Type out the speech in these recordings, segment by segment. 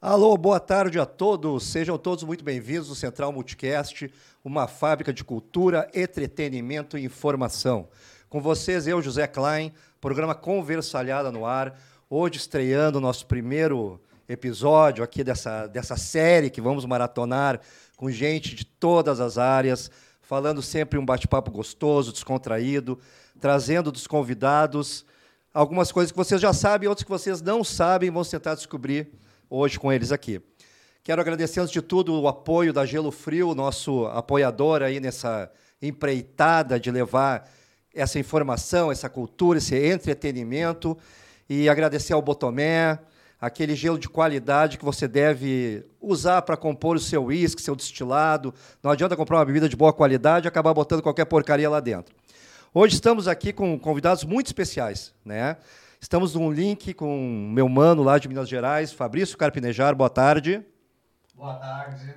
Alô, boa tarde a todos. Sejam todos muito bem-vindos ao Central Multicast, uma fábrica de cultura, entretenimento e informação. Com vocês, eu, José Klein, programa Conversalhada no ar, hoje estreando o nosso primeiro episódio aqui dessa, dessa série que vamos maratonar com gente de todas as áreas, falando sempre um bate-papo gostoso, descontraído, trazendo dos convidados algumas coisas que vocês já sabem, outras que vocês não sabem, vamos tentar descobrir hoje com eles aqui. Quero agradecer, antes de tudo, o apoio da Gelo Frio, nosso apoiador aí nessa empreitada de levar essa informação, essa cultura, esse entretenimento. E agradecer ao Botomé, aquele gelo de qualidade que você deve usar para compor o seu uísque, seu destilado. Não adianta comprar uma bebida de boa qualidade e acabar botando qualquer porcaria lá dentro. Hoje estamos aqui com convidados muito especiais, né? Estamos num link com meu mano lá de Minas Gerais, Fabrício Carpinejar. Boa tarde. Boa tarde.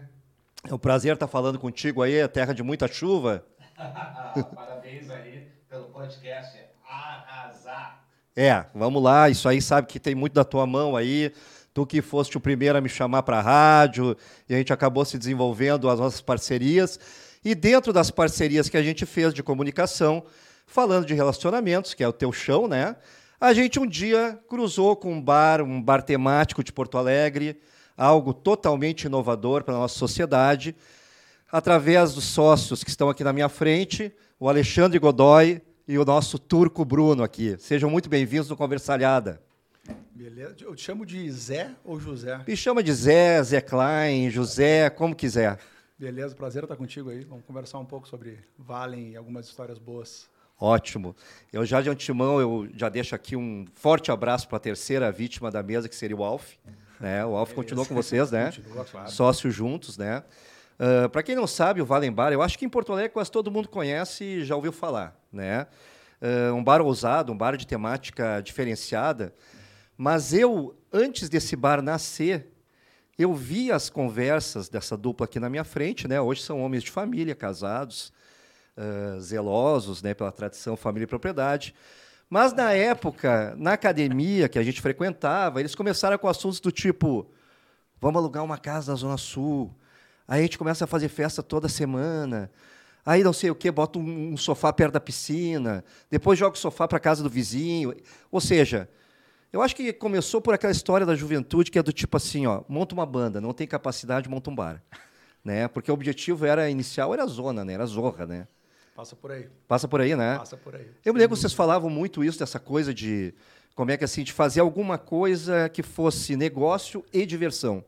É um prazer estar falando contigo aí, a terra de muita chuva. Parabéns aí pelo podcast Arrasar. É, vamos lá, isso aí sabe que tem muito da tua mão aí. Tu que foste o primeiro a me chamar para a rádio, e a gente acabou se desenvolvendo as nossas parcerias. E dentro das parcerias que a gente fez de comunicação, falando de relacionamentos, que é o teu chão, né? A gente um dia cruzou com um bar, um bar temático de Porto Alegre, algo totalmente inovador para a nossa sociedade, através dos sócios que estão aqui na minha frente, o Alexandre Godoy e o nosso turco Bruno aqui. Sejam muito bem-vindos no Conversalhada. Beleza. Eu te chamo de Zé ou José? Me chama de Zé, Zé Klein, José, como quiser. Beleza, prazer estar contigo aí. Vamos conversar um pouco sobre Valen e algumas histórias boas. Ótimo. Eu já de antemão, eu já deixo aqui um forte abraço para a terceira vítima da mesa, que seria o Alf. Né? O Alf continua com vocês, né? Continua, claro. Sócios juntos, né? Uh, para quem não sabe, o Valen Bar, eu acho que em Porto Alegre quase todo mundo conhece e já ouviu falar, né? Uh, um bar ousado, um bar de temática diferenciada. Mas eu, antes desse bar nascer, eu vi as conversas dessa dupla aqui na minha frente, né? Hoje são homens de família, casados, uh, zelosos né, pela tradição família e propriedade. Mas na época, na academia que a gente frequentava, eles começaram com assuntos do tipo: vamos alugar uma casa na Zona Sul. Aí a gente começa a fazer festa toda semana. Aí não sei o que, bota um, um sofá perto da piscina. Depois joga o sofá para casa do vizinho. Ou seja, eu acho que começou por aquela história da juventude que é do tipo assim, ó, monta uma banda, não tem capacidade, monta um bar, né? Porque o objetivo era inicial era zona, né? Era zorra, né? Passa por aí. Passa por aí, né? Passa por aí. Eu me lembro que vocês falavam muito isso, dessa coisa de como é que assim, de fazer alguma coisa que fosse negócio e diversão.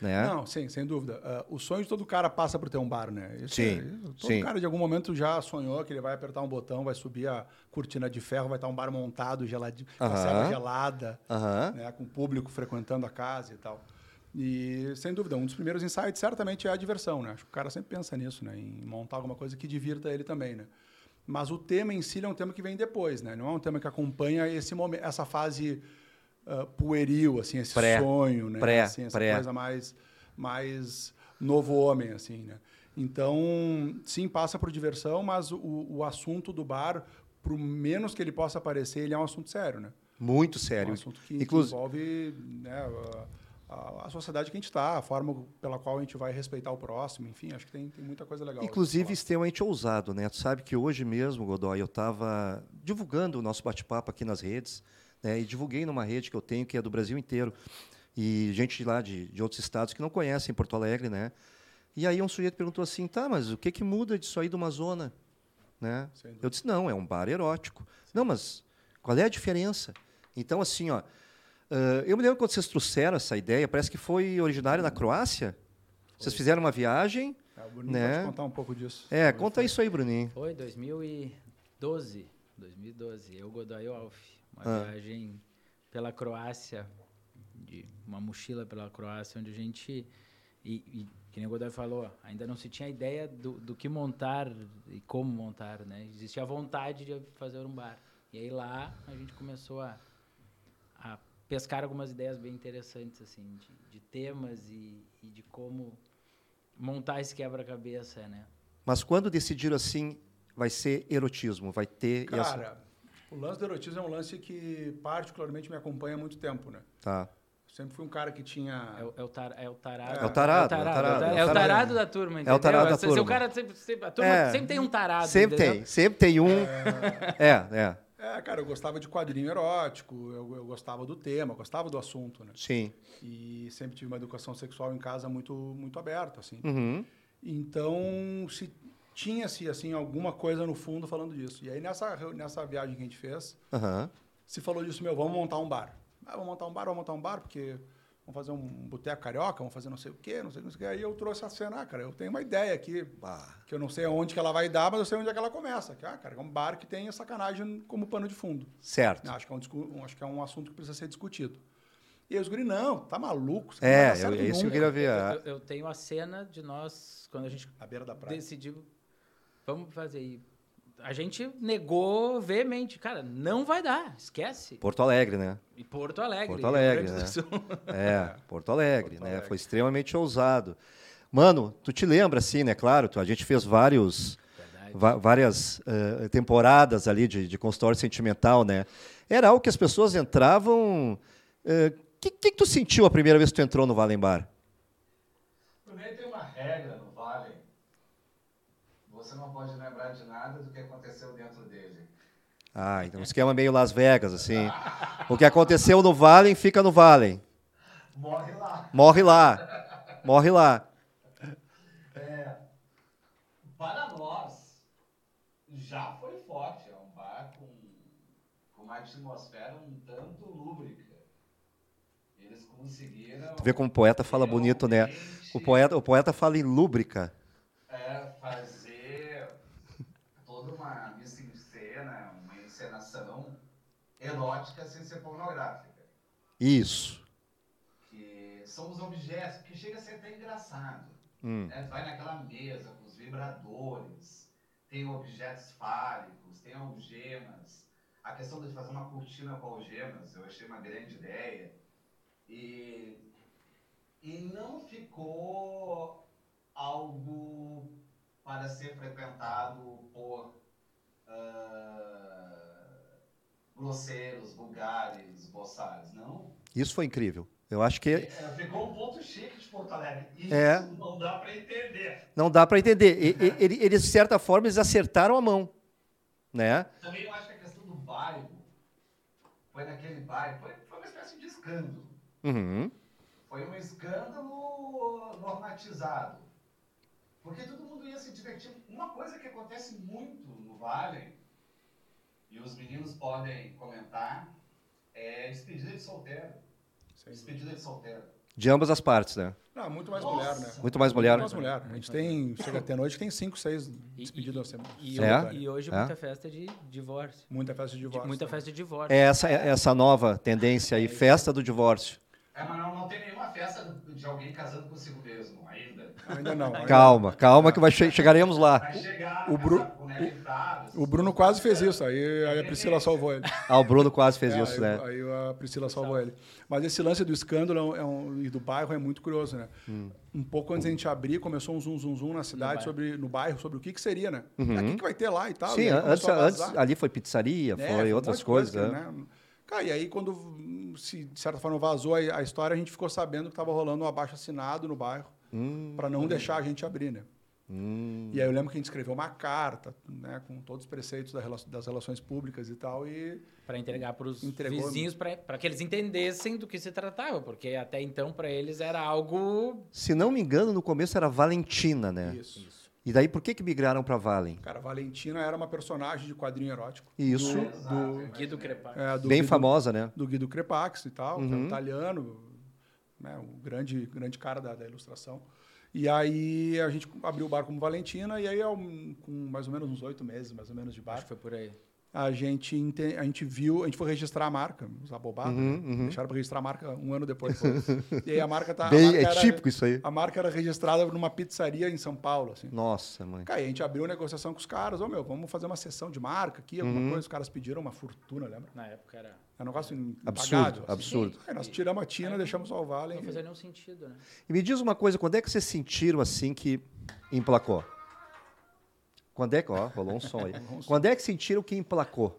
Né? Não, sim, sem dúvida. Uh, o sonho de todo cara passa por ter um bar, né? Isso Sim, é- todo sim. cara de algum momento já sonhou que ele vai apertar um botão, vai subir a cortina de ferro, vai estar um bar montado, a Aham. cela gelada, Aham. né? com o público frequentando a casa e tal. E, sem dúvida, um dos primeiros insights certamente é a diversão, né? Acho que o cara sempre pensa nisso, né? Em montar alguma coisa que divirta ele também, né? Mas o tema em si é um tema que vem depois, né? Não é um tema que acompanha esse momento, essa fase ah, pueril, assim, esse Pré, sonho, né? pré, assim, essa pré. coisa mais, mais novo homem, assim, né? Então, sim, passa por diversão, mas o, o assunto do bar, por menos que ele possa parecer, ele é um assunto sério, né? Muito É um sério. assunto que, que Inclusive, envolve né, a, a- a sociedade que a gente está, a forma pela qual a gente vai respeitar o próximo, enfim, acho que tem, tem muita coisa legal. Inclusive extremamente ousado, né? Tu sabe que hoje mesmo, Godoy, eu estava divulgando o nosso bate-papo aqui nas redes, né? E divulguei numa rede que eu tenho que é do Brasil inteiro e gente lá de, de outros estados que não conhecem Porto Alegre, né? E aí um sujeito perguntou assim, tá, mas o que que muda disso aí de uma zona, né? Eu disse não, é um bar erótico. Não, mas qual é a diferença? Então assim, ó, ãh, eu me lembro quando vocês trouxeram essa ideia, parece que foi originário na Croácia. Vocês fizeram uma viagem É, o Bruninho né? pode contar um pouco disso. é, Como conta foi. isso aí, Bruninho. Foi 2012. 2012. Eu, Godoy e o Alf. Uma Ah. viagem pela Croácia, de uma mochila pela Croácia, onde a gente. E, e que nem o Godoy falou, ainda não se tinha ideia do, do que montar e como montar, né? Existia a vontade de fazer um bar. E aí lá a gente começou a, a pescar algumas ideias bem interessantes, assim, de, de temas e, e de como montar esse quebra-cabeça, né? Mas quando decidiram assim, vai ser erotismo, vai ter essa. Cara, o lance do erotismo é um lance que particularmente me acompanha há muito tempo, né? Tá. Sempre fui um cara que tinha. É o, é o tar- é o tarado. É o tarado, É o é o tarado, tarado, é o tarado da turma, entendeu? tarado da Se- se o turma. cara sempre, sempre- a turma É. sempre tem um tarado. Sempre entendeu? tem, sempre tem um. É, é, É, cara, eu gostava de quadrinho erótico, eu, eu gostava do tema, gostava do assunto, né? sim. E sempre tive uma educação sexual em casa muito, muito aberta, assim. Uhum. Então, se tinha-se, assim, alguma coisa no fundo falando disso. E aí, nessa, nessa viagem que a gente fez, Aham. se falou disso, meu, vamos montar um bar. Ah, vamos montar um bar, vamos montar um bar, porque vamos fazer um boteco carioca, vamos fazer não sei o quê, não sei, não sei o quê. Aí eu trouxe a cena, ah, cara, eu tenho uma ideia aqui, Ah, que eu não sei aonde que ela vai dar, mas eu sei onde é que ela começa. Que, ah, cara, é um bar que tem a sacanagem como pano de fundo. certo. Acho que, é um, acho que é um assunto que precisa ser discutido. E aí os guri, não, tá maluco? É, eu- é isso que eu nunca." queria ver. Eu, eu tenho a cena de nós, quando a gente À beira da praia. decidiu, vamos fazer aí. A gente negou veemente, cara, não vai dar, esquece. Porto Alegre, né? E Porto Alegre. Porto Alegre, né? É, Porto Alegre, Porto né? Alegre. Foi extremamente ousado. Mano, tu te lembra, assim, né? Claro, tu- a gente fez vários, várias eh, temporadas ali de, de consultório sentimental, né? Era algo que as pessoas entravam. O que, que tu sentiu a primeira vez que tu entrou no Valen Bar? Primeiro tem uma regra no Vale. Você não pode lembrar de nada do que aconteceu dentro dele. Ah, então um esquema meio Las Vegas, assim. O que aconteceu no Valen fica no Valen. Morre lá. Morre lá. Morre lá. É, para nós, já foi forte. É um bar com, com uma atmosfera um tanto lúbrica. Eles conseguiram. Tu vê como o poeta fala bonito, né? O poeta, o poeta fala em lúbrica. é fazer toda uma missa em cena, uma encenação erótica sem ser pornográfica. Isso. Que são os objetos, que chega a ser até engraçado. Hum. né? Vai naquela mesa com os vibradores, tem objetos fálicos, tem algemas. A questão de fazer uma cortina com algemas, eu achei uma grande ideia. E, e não ficou algo para ser frequentado por ah, grosseiros, vulgares, boçais, não. Isso foi incrível. Eu acho que É, ficou um ponto chique de Porto Alegre. Isso É. não dá para entender. não dá para entender. E- e- ele- Eles, de certa forma, eles acertaram a mão. Né? Também eu acho que a questão do bairro, foi naquele bairro, foi, foi uma espécie de escândalo. Uhum. Foi um escândalo normatizado. Porque todo mundo ia se divertir. Uma coisa que acontece muito no Vale, e os meninos podem comentar, é despedida de solteiro. Sem Despedida de solteiro. De ambas as partes, né? Não, muito mais Nossa. mulher, né? Muito mais mulher. Muito mais mulher. A gente tem, chega até noite, tem cinco, seis despedidas na semana. E, É? hoje, e hoje É? muita festa de divórcio. Muita festa de De- divórcio. muita né? festa de divórcio. É essa, é essa nova tendência aí, festa do divórcio. É, mas não, não tem nenhuma festa de alguém casando consigo mesmo, ainda. Ainda não. ainda Calma, calma que vai che- chegaremos lá. Vai chegar O Bru- Prado, O Bruno quase fez isso, aí, aí a Priscila salvou ele. Ah, o Bruno quase fez É, isso, aí, né? aí a Priscila salvou ele. Mas esse lance do escândalo é um- e do bairro é muito curioso, né? Hum. Um pouco antes da gente abrir, começou um zum zum zum na cidade bairro. sobre no bairro sobre o que, que seria, né? Ah, O que, que vai ter lá e tal. Uhum. Sim, e antes, antes ali foi pizzaria, É, foi um outras coisas. coisa, né? né? Cara, e aí quando hum, se de certa forma vazou a, a história, a gente ficou sabendo que estava rolando um abaixo assinado no bairro Hum, para não deixar a gente abrir, né? hum. E aí eu lembro que a gente escreveu uma carta, né, com todos os preceitos da rela- das relações públicas e tal, e Para entregar para os Entregou- vizinhos, para que eles entendessem do que se tratava, porque até então para eles era algo. Se não me engano, no começo era Valentina, né? isso. E daí por que que migraram para Valen? Cara, a Valentina era uma personagem de quadrinho erótico. Isso, Do, Guido Crepá. é, do bem Guido- famosa, né? Do Guido Crepax e tal, que é Uhum. um italiano, né, um grande, grande cara da, da ilustração. E aí a gente abriu o bar como Valentina, e aí com mais ou menos uns oito meses, mais ou menos de bar, Acho que foi por aí. A gente, ente- a gente viu, a gente foi registrar a marca, usar bobada, Uhum, né? uhum. deixaram para registrar a marca um ano depois. e aí a marca tá. a Bem, marca é era- típico isso aí. A marca era registrada numa pizzaria em São Paulo, assim. Nossa, mãe. Cara, a gente abriu negociação com os caras, ô meu, vamos fazer uma sessão de marca aqui, alguma Uhum. coisa. Os caras pediram uma fortuna, lembra? Na época era. É um negócio Absurdo, assim. absurdo. Aí nós tiramos a Tina, deixamos só o Vale. Não fazia nenhum sentido, né? E me diz uma coisa, quando é que vocês sentiram assim que emplacou? Quando é que, ó, rolou um som aí. Quando é que sentiram que emplacou?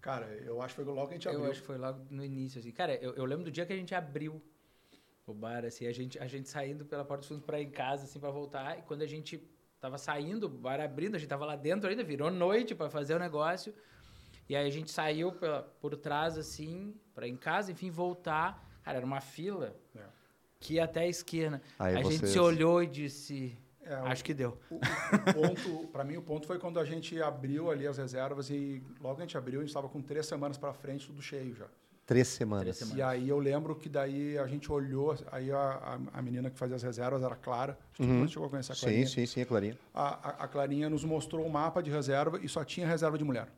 Cara, eu acho que foi logo que a gente abriu. Eu acho que foi logo no início, assim. Cara, eu, eu lembro do dia que a gente abriu o bar, assim, a gente, a gente saindo pela porta dos fundos pra ir em casa, assim, pra voltar. E quando a gente tava saindo, o bar abrindo, a gente tava lá dentro ainda, virou noite pra fazer o negócio. E aí a gente saiu pela, por trás, assim, pra ir em casa, enfim, voltar. Cara, era uma fila É. que ia até a esquina. Aí a gente vocês- se olhou e disse, É, o- acho que deu. O, o ponto, para mim, o ponto foi quando a gente abriu ali as reservas e logo que a gente abriu, a gente estava com três semanas para frente, tudo cheio já. Três semanas. Três semanas. E aí eu lembro que daí a gente olhou, aí a, a, a menina que fazia as reservas era a Clara. Acho que Uhum. chegou a conhecer a Sim, Clarinha. sim, sim, é Clarinha. A, a, a Clarinha nos mostrou o mapa de reserva e só tinha reserva de mulher.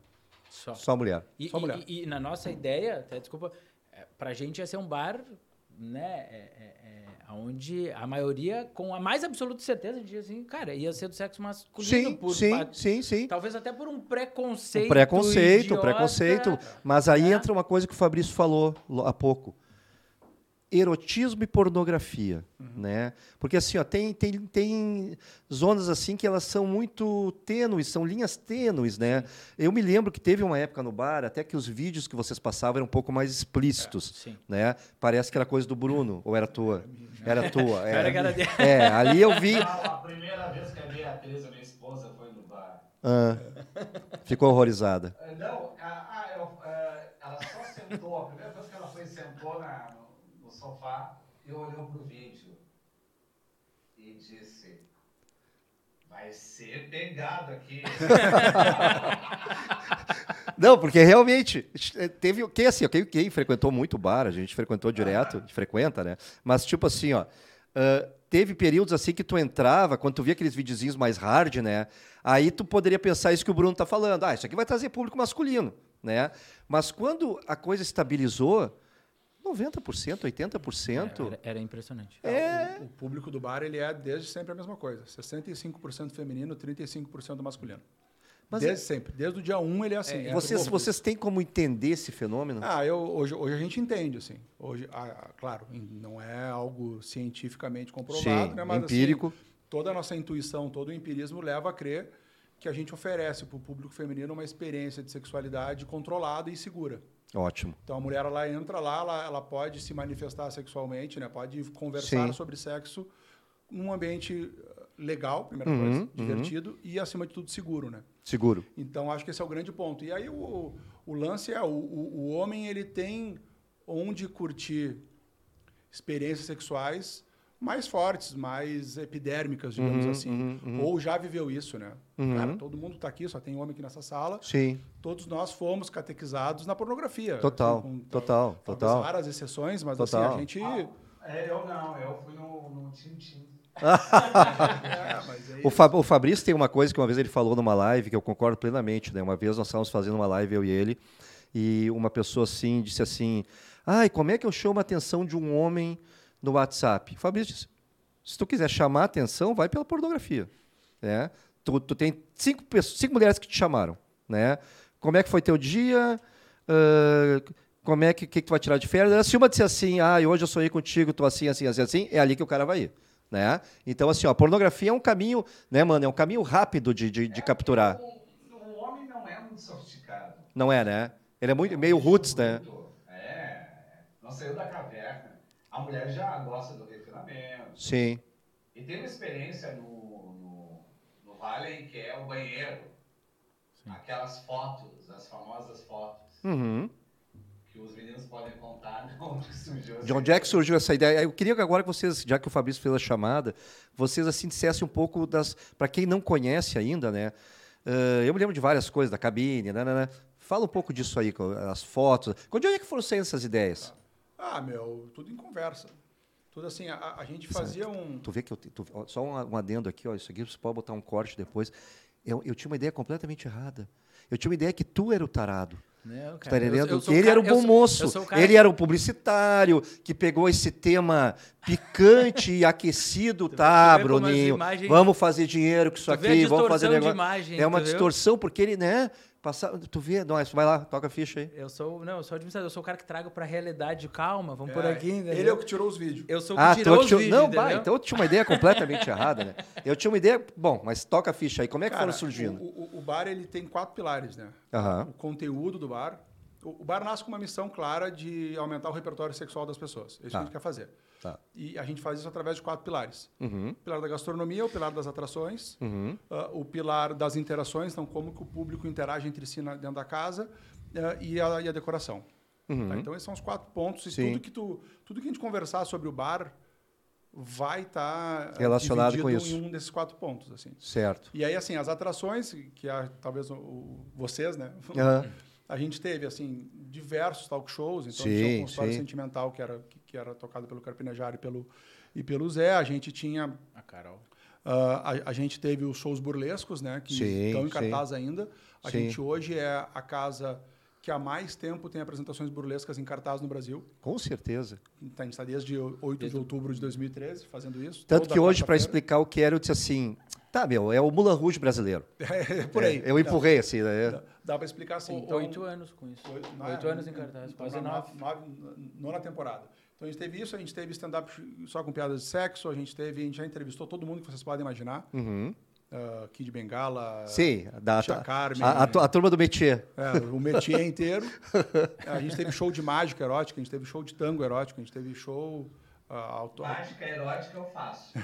Só. Só mulher. E, Só e- mulher. E, e na nossa ideia, até desculpa, é, pra gente ia ser um bar, né, é, é, é, onde a maioria, com a mais absoluta certeza, dizia assim, cara, ia ser do sexo masculino. Sim, por, sim, pa- sim, sim. Talvez até por um preconceito. Um preconceito, um idiota. preconceito. Mas aí né? entra uma coisa que o Fabrício falou lo- há pouco. Erotismo e pornografia, né? Porque assim, ó, tem, tem, tem zonas assim que elas são muito tênues, são linhas tênues, né? Eu me lembro que teve uma época no bar até que os vídeos que vocês passavam eram um pouco mais explícitos, Sim. né? Parece que era coisa do Bruno, ou era tua? Era tua, Era é. É, ali eu vi, A primeira vez que a Beatriz, a minha esposa, foi no bar. ah, ficou horrorizada. Ah, Não, a- a- eu, ah, ela só sentou, a primeira vez que ela foi, sentou na- no, no sofá e olhou pro vídeo e disse: Vai ser pegado aqui. Não, porque realmente eh, teve quem assim, ó, quem, quem frequentou muito o bar, a gente frequentou direto, a gente frequenta, né? Mas tipo assim, ó, ah, teve períodos assim que tu entrava, quando tu via aqueles videozinhos mais hard, né? Aí tu poderia pensar isso que o Bruno tá falando, ah, isso aqui vai trazer público masculino, né? Mas quando a coisa estabilizou, 90%, 80%, Era, era impressionante. É. O, o público do bar, ele é desde sempre a mesma coisa. 65% feminino, 35% masculino. Mas desde sempre. Desde o dia 1 ele é assim. é vocês, tudo- vocês têm como entender esse fenômeno? Ah, eu, hoje, hoje a gente entende, assim. Hoje, ah, ah, claro, não é algo cientificamente comprovado, Sim, né? Mas, empírico. Assim, toda a nossa intuição, todo o empirismo leva a crer que a gente oferece para o público feminino uma experiência de sexualidade controlada e segura. Ótimo. Então a mulher ela entra lá, ela, ela pode se manifestar sexualmente, né? Pode conversar Sim. sobre sexo num ambiente eh, legal, primeira Uhum, coisa, uhum. divertido e acima de tudo seguro, né? Seguro. Então acho que esse é o grande ponto. E aí o, o lance é o, o, o homem ele tem onde curtir experiências sexuais mais fortes, mais epidérmicas, digamos Uhum, assim. uhum, uhum. Ou já viveu isso, né? Uhum. Cara, todo mundo está aqui, só tem homem aqui nessa sala. Sim. Todos nós fomos catequizados na pornografia. Total, Assim, com- total, talvez total. raras exceções, mas Total. assim, a gente... É, eu não, eu fui no, no Tim Tim. É, O, Fa- o Fabrício tem uma coisa que uma vez ele falou numa live, que eu concordo plenamente, né? Uma vez nós estávamos fazendo uma live, eu e ele, e uma pessoa assim disse assim: Ai, como é que eu chamo a atenção de um homem no WhatsApp? O Fabrício disse: se tu quiser chamar a atenção, vai pela pornografia. Né? Tu, tu tem cinco, pessoas, cinco mulheres que te chamaram. Né? Como é que foi teu dia? Ah, como é que, que, que tu vai tirar de férias? Se uma disser assim, ah, hoje eu sonhei contigo, tô assim, assim, assim, assim, é ali que o cara vai ir. Né? Então, assim, ó, a pornografia é um caminho, né, mano? É um caminho rápido de, de, de capturar. O, o homem não é muito sofisticado. Não é, né? Ele é muito, meio roots, né? Muito. É, não saiu da caverna. A mulher já gosta do refinamento. Sim. E tem uma experiência no, no, no Vale que é o banheiro. Aquelas fotos, as famosas fotos, Uhum. que os meninos podem contar de onde surgiu. De onde é que surgiu essa ideia? Eu queria que agora que vocês, já que o Fabrício fez a chamada, vocês assim dissessem um pouco das, para quem não conhece ainda, né? Ah, eu me lembro de várias coisas da cabine, né, né, né. Fala um pouco disso aí, as fotos. De onde é que foram saindo essas ideias? Ah, meu, tudo em conversa. Tudo assim, a, a gente fazia um... Tu vê que eu tu- só um, um adendo aqui, ó, isso aqui você pode botar um corte depois. Eu, eu tinha uma ideia completamente errada. Eu tinha uma ideia que tu era o tarado. Não, Tu cara, tá eu- ele cara- era o bom moço. sou o Ele era o publicitário que pegou esse tema picante e aquecido. Tá, Bruninho. imagens- Vamos fazer dinheiro com isso Tu aqui. Vamos fazer negócio. imagem, é uma distorção, porque ele, né? Passa, tu vê, não, vai lá, toca a ficha aí. Eu sou, não, eu sou administrador, eu sou o cara que trago pra realidade, calma, vamos por É, aqui, entendeu? Ele é o que tirou os vídeos. Eu sou o que Ah, tirou os vídeos, Não, vai, então eu tinha uma ideia completamente errada, né? Eu tinha uma ideia. Bom, mas toca a ficha aí. Como é que Cara, foram surgindo? O, o- o bar ele tem quatro pilares, né? Aham. O conteúdo do bar, o, o bar nasce com uma missão clara de aumentar o repertório sexual das pessoas. É isso Tá. que a gente quer fazer. Tá. E a gente faz isso através de quatro pilares. Uhum. O pilar da gastronomia, o pilar das atrações, Uhum. ah, o pilar das interações, então como que o público interage entre si na- dentro da casa ah, e, a, e a decoração. Uhum. Tá? Então esses são os quatro pontos e Sim. tudo que tu, tudo que a gente conversar sobre o bar vai estar Relacionado com isso. em um desses quatro pontos, assim. Certo. E aí assim as atrações que é, talvez o, o- vocês, né? A gente teve assim diversos talk shows, então Sim, tinha o consultório sim. sentimental que era que, que era tocado pelo Carpinejar e pelo e pelo Zé. A gente tinha A Carol. ah, a, a gente teve os shows burlescos, né? Que Sim, estão em sim. cartaz ainda. A Sim. gente hoje é a casa que há mais tempo tem apresentações burlescas em cartaz no Brasil. Com certeza. Tá, A gente está desde 8 de outubro de 2013 fazendo isso. Tanto que hoje, para explicar o que era, eu disse assim: tá, meu, é o Mulan Rouge brasileiro. É, por aí. É, eu empurrei assim, né? Dá, dá para explicar assim. Então, Oito anos com isso. Oito, Oito é, anos em cartaz, então, quase na nove. nove- Nona temporada. Então a gente teve isso, a gente teve stand-up só com piadas de sexo, a gente teve, a gente já entrevistou todo mundo que vocês podem imaginar. Uhum. Ah, Kid Bengala, Sim, da, Tia a, Carmen. a, tu- a turma do métier. É, o métier inteiro. A gente teve show de mágica erótica, a gente teve show de tango erótico, a gente teve show ah, auto... Mágica erótica eu faço.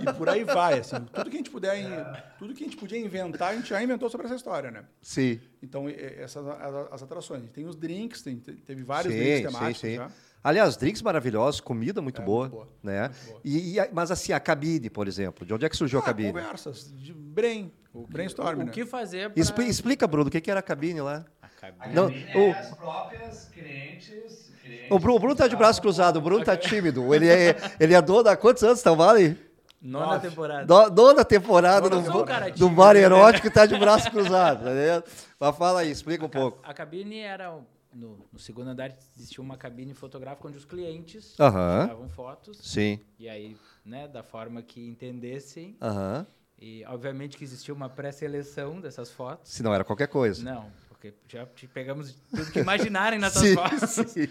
E por aí vai, assim. Tudo que a gente puder, in- tudo que a gente podia inventar, a gente já inventou sobre essa história, né? Sim. Então, essas as, as atrações. A tem os drinks, tem, te- teve vários sim, drinks sim, temáticos sim. já. Aliás, drinks maravilhosos, comida muito É, boa, muito boa, né? muito boa. E, e a- mas assim, a cabine, por exemplo, de onde é que surgiu a Ah, cabine? conversas, de brain, brainstorm, o né? que fazer pra... Expli- explica, Bruno, o que que era a cabine lá? A A cabine. Não, cabine o- é as próprias clientes. O Bruno, o Bruno tá de braço cruzado, o Bruno tá tímido. Ele é, ele é dono há quantos anos, tá, Vale? Nona temporada. Do, nona temporada Nona do, temporada. do bar né? erótico e tá de braço cruzado, tá? Mas fala aí, explica um pouco. A cabine era... No, no segundo andar existia uma cabine fotográfica onde os clientes Aham. tiravam fotos. Sim. E aí, né, da forma que entendessem. Aham. E obviamente que existia uma pré-seleção dessas fotos. Se não era qualquer coisa. Não, porque já te pegamos tudo que imaginarem nessas Sim, fotos. sim.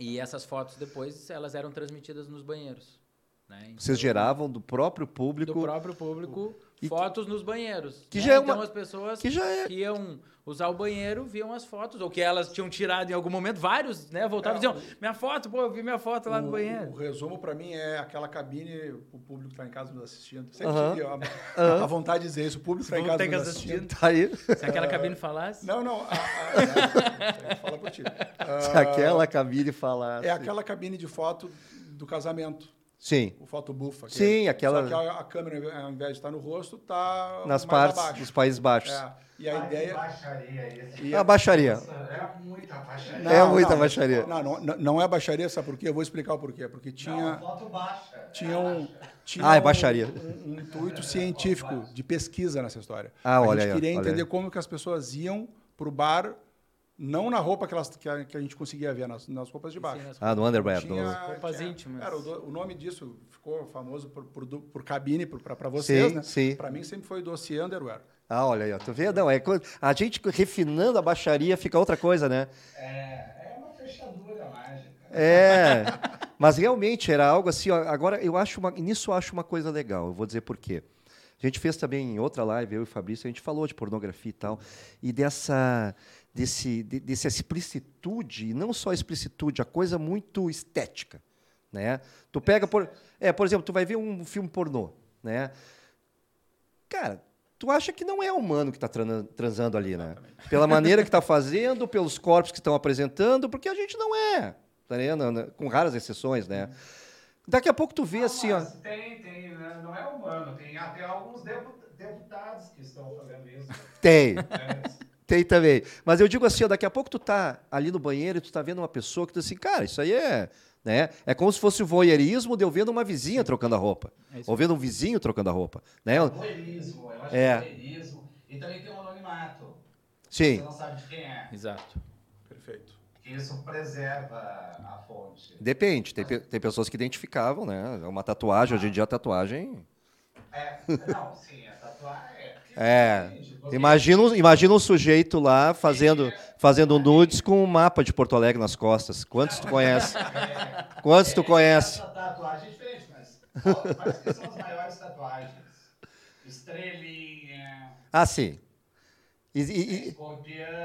E essas fotos depois elas eram transmitidas nos banheiros. Né? Vocês Então, geravam do próprio público. do próprio público fotos nos banheiros. Que né? já é então uma- as pessoas que já é- que iam usar o banheiro viam as fotos, ou que elas tinham tirado em algum momento, vários, né? Voltavam e É, diziam, minha foto, pô, eu vi minha foto lá no O, banheiro. o resumo para mim é aquela cabine, o público que está em casa nos assistindo. Sempre Aham. tive a, a vontade de dizer isso, o público que está em público casa tá nos casa assistindo. Tá aí. Se aquela cabine falasse. Não, não. a- a- é, fala por ti. Se aquela cabine falasse. É aquela cabine de foto do casamento, Sim. o fotobufa. que Sim, é- aquela- Só que a, a câmera, ao invés de estar no rosto, está Nas mais partes abaixo. dos Países Baixos. É, e a Ai, ideia... baixaria isso. e A baixaria. Nossa, é muita baixaria. É muita baixaria. Não, não, não- não é baixaria, sabe por quê? Eu vou explicar o porquê. Porque tinha... Não, foto baixa. tinha é um, baixa. tinha Ah, é um- baixaria. Um, um intuito científico de pesquisa nessa história. Ah, a olha gente aí, queria olha entender aí. como que as pessoas iam pro bar, não na roupa que, elas, que, a, que a gente conseguia ver, nas, nas roupas de baixo. Sim, Ah, no underwear. Tinha- no- Roupas tinha- íntimas. Era, o, do- o nome disso ficou famoso por, por, do- por cabine, para vocês, Sim, né? sim. Para mim sempre foi dossiê underwear. Ah, olha aí, ó. Tu vê? Não, é A gente refinando a baixaria fica outra coisa, né? É, é uma fechadura mágica. É. Mas realmente era algo assim. ó, agora, eu acho uma, nisso eu acho uma coisa legal. Eu vou dizer por quê. A gente fez também em outra live, eu e o Fabrício, a gente falou de pornografia e tal. E dessa, desse, de, dessa explicitude, e não só explicitude, a coisa muito estética. Né? Tu pega, por, é, por exemplo, tu vai ver um filme pornô. Né? Cara, tu acha que não é humano que está transando ali, né? Pela maneira que está fazendo, pelos corpos que estão apresentando, porque a gente não é, tá vendo? Com raras exceções, né? Daqui a pouco tu vê Não, assim, ó. Tem, tem, né? não é humano. Tem até alguns depu- deputados que estão fazendo isso. Tem, né? tem também. Mas eu digo assim, ó, daqui a pouco tu tá ali no banheiro e tu tá vendo uma pessoa que tu assim, cara, isso aí é, né? É como se fosse o voyeurismo de eu vendo uma vizinha trocando a roupa. É Ou vendo um vizinho trocando a roupa, né? Voyeurismo, eu acho É. que é voyeurismo. E também tem um anonimato. Sim. Você não sabe de quem é. Exato. Perfeito. Que isso preserva a fonte. Depende. Tem, pe- tem pessoas que identificavam, né? É Uma tatuagem, hoje em dia a tatuagem. É, não, sim, a tatuagem é. Imagina, um- imagina um sujeito lá fazendo, fazendo nudes com um mapa de Porto Alegre nas costas. Quantos tu conhece? Quantos tu conhece? Tatuagem é diferente, mas quais são as maiores tatuagens? Estrelinha. Ah, sim. E, e- e- Escorpião.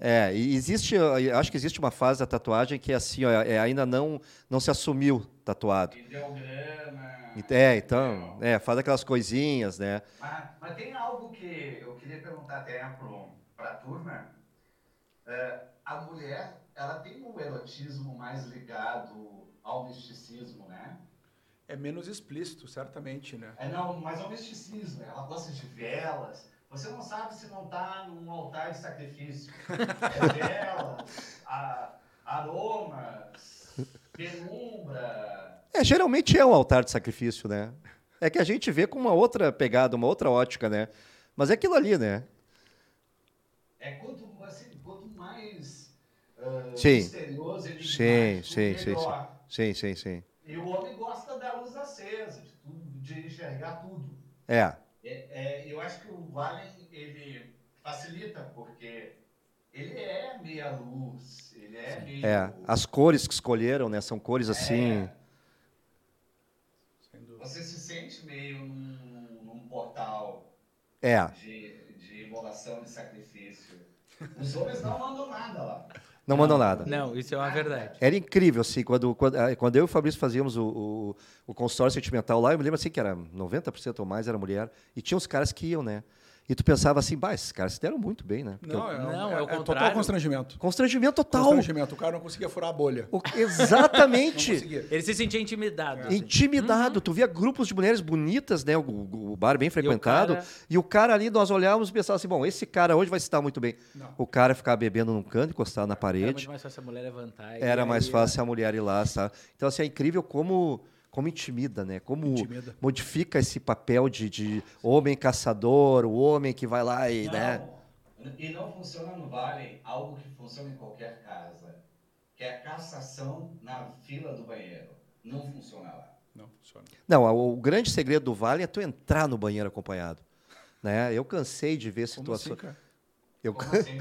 é, existe, acho que existe uma fase da tatuagem que é assim, ó, é, ainda não, não se assumiu tatuado. Ideograma. É, então, é, faz aquelas coisinhas, né? Mas, mas tem algo que eu queria perguntar até para a turma. É, a mulher, ela tem um erotismo mais ligado ao misticismo, né? É menos explícito, certamente, né? É, não, mas ao misticismo. Ela gosta de velas. Você não sabe se não está num altar de sacrifício. É velas, a- aromas, penumbra. É, geralmente é um altar de sacrifício, né? É que a gente vê com uma outra pegada, uma outra ótica, né? Mas é aquilo ali, né? É quanto, assim, quanto mais ah, Sim. misterioso ele Sim, sim, sim. Sim, sim, sim. E o homem gosta da luz acesa, de, tudo, de enxergar tudo. É, É, é, eu acho que o Valen ele facilita porque ele é meia luz, ele é meio. é. As cores que escolheram, né? São cores assim. É, você se sente meio num, num portal É. de, de imolação de sacrifício. Os homens não mandam nada lá. Não mandam nada. Não, isso é uma verdade. Era incrível, assim, quando, quando, ah, quando eu e o Fabrício fazíamos o, o, o consultório sentimental lá, eu me lembro assim que era 90% ou mais era mulher, e tinha uns caras que iam, né? E tu pensava assim, bah, esses caras se deram muito bem, né? Porque Não, o- é, Não, é, é o total constrangimento. Constrangimento total. Constrangimento. O cara não conseguia furar a bolha. O- exatamente. Ele se sentia intimidado. assim. Intimidado. Tu via grupos de mulheres bonitas, né? O, o bar bem frequentado. cara- E o cara ali, nós olhávamos e pensávamos assim, bom, esse cara hoje vai se dar muito bem. Não. O cara ficava bebendo num canto, encostado na Era parede. muito mais fácil a mulher levantar. e Era mais fácil a mulher ir lá, sabe? Então, assim, é incrível como, como intimida, né? Como Intimida. modifica esse papel de, de homem caçador, o homem que vai lá e, Não, né? E não funciona no Vale algo que funciona em qualquer casa, que é a cassação na fila do banheiro. Não funciona lá. Não funciona. Não, o, grande segredo do Vale é tu entrar no banheiro acompanhado. Né? Eu cansei de ver Como assim, situações. cara? eu assim?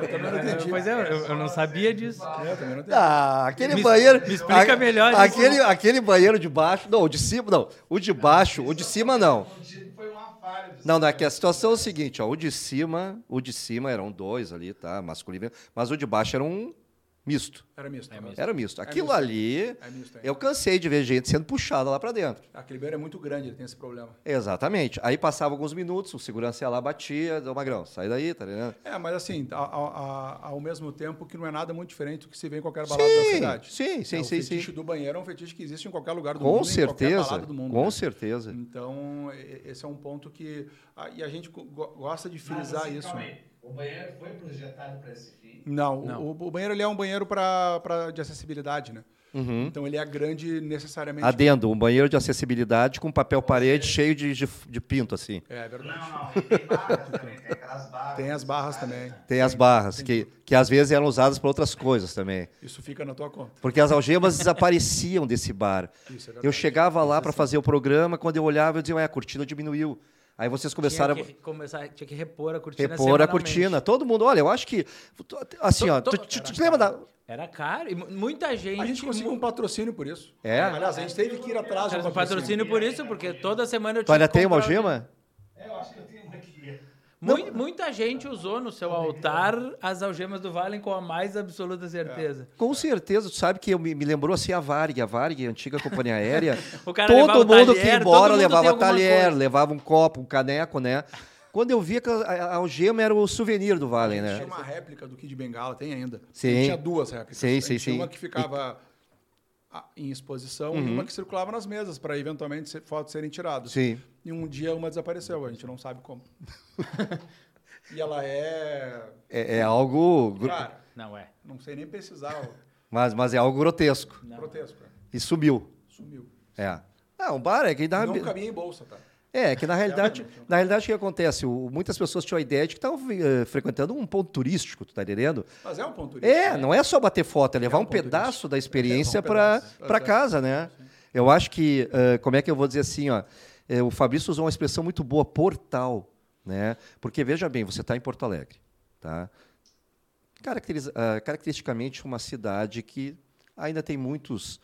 Eu também não entendi. Pois é, eu, eu não sabia disso. É, eu também não. Ah, aquele Me- banheiro. me explica a- melhor isso. Aquele, aquele banheiro de baixo. Não, o de cima, não. O de baixo, o de cima não. Contigo Foi uma falha. de Não, não, é que a situação é o seguinte, ó, o de cima, o de cima eram dois ali, tá, masculino, mas o de baixo era um misto. Era misto. É misto. Era misto. Aquilo misto. ali, É misto, é. eu cansei de ver gente sendo puxada lá para dentro. Aquele banheiro é muito grande, ele tem esse problema. Exatamente. Aí passava alguns minutos, o segurança ia lá, batia, deu magrão, sai daí, tá ligado? É, mas assim, a- a- a- ao mesmo tempo que não é nada muito diferente do que se vê em qualquer balada da Sim, cidade. sim, sim, É, o sim, fetiche sim. do banheiro é um fetiche que existe em qualquer lugar do Com mundo, em qualquer certeza, balada do mundo. com né? certeza. Então, esse é um ponto que... a- E a gente go- gosta de Mas, frisar assim, isso. calma né? aí. O banheiro foi projetado para esse fim. Não, o- Não. O, o banheiro ele é um banheiro pra, pra, de acessibilidade, né? Uhum. Então ele é grande necessariamente. Adendo, um banheiro de acessibilidade com papel parede cheio de, de, de pinto, assim. É verdade. Não, não. E tem barras também. Tem aquelas barras. Tem as barras também. Tem as barras, que, que às vezes eram usadas para outras coisas também. Isso fica na tua conta. Porque as algemas desapareciam desse bar. Isso é Eu chegava lá para fazer o programa, quando eu olhava, eu dizia, ué, a cortina diminuiu. Aí vocês começaram Tinha que, começar, tinha que repor a cortina repor a cortina. Todo mundo, olha, eu acho que. Assim, ó, To- tu, to- tu- tu te lembra da. Era caro. E mu- muita gente... A gente conseguiu um patrocínio por isso. É? Aliás, a gente teve que ir atrás de um Cara, patrocínio por isso, porque toda semana eu Tu tinha ainda que tem uma algema? É, eu acho que eu tenho Muita gente usou no seu altar as algemas do Valen com a mais absoluta certeza. Com certeza, tu sabe que eu me, me lembrou assim a Varig, a Varig, a antiga companhia aérea. O cara levava todo mundo talher, que ia embora levava talher, coisa. levava um copo, um caneco, né? Quando eu via que a, a algema era o souvenir do Valen, Tinha né? uma réplica do Kid Bengala, tem ainda. Sim. E Tinha duas réplicas. Sim, sim, tinha sim. Uma que ficava em exposição Uhum. e uma que circulava nas mesas para eventualmente ser- fotos serem tiradas. Sim. E um dia uma desapareceu, a gente não sabe como. e ela é. É, é algo. Cara, Não é. não sei nem precisar. Mas, mas é algo grotesco. Não. Grotesco. é. E sumiu. Sumiu. É. Não, um bar é que dá. Não cabia em bolsa, tá? É, que na realidade, Realmente. na realidade o que acontece? O- muitas pessoas tinham a ideia de que estavam eh, frequentando um ponto turístico, tu tá entendendo? Mas é um ponto turístico. É, não é só bater foto, é levar É um um pedaço turístico. da experiência É, um para casa, né? Eu acho que, eh, como é que eu vou dizer assim, ó, eh, o Fabrício usou uma expressão muito boa, portal, né? Porque veja bem, você está em Porto Alegre, tá? Caracteriza- ah, caracteristicamente uma cidade que ainda tem muitos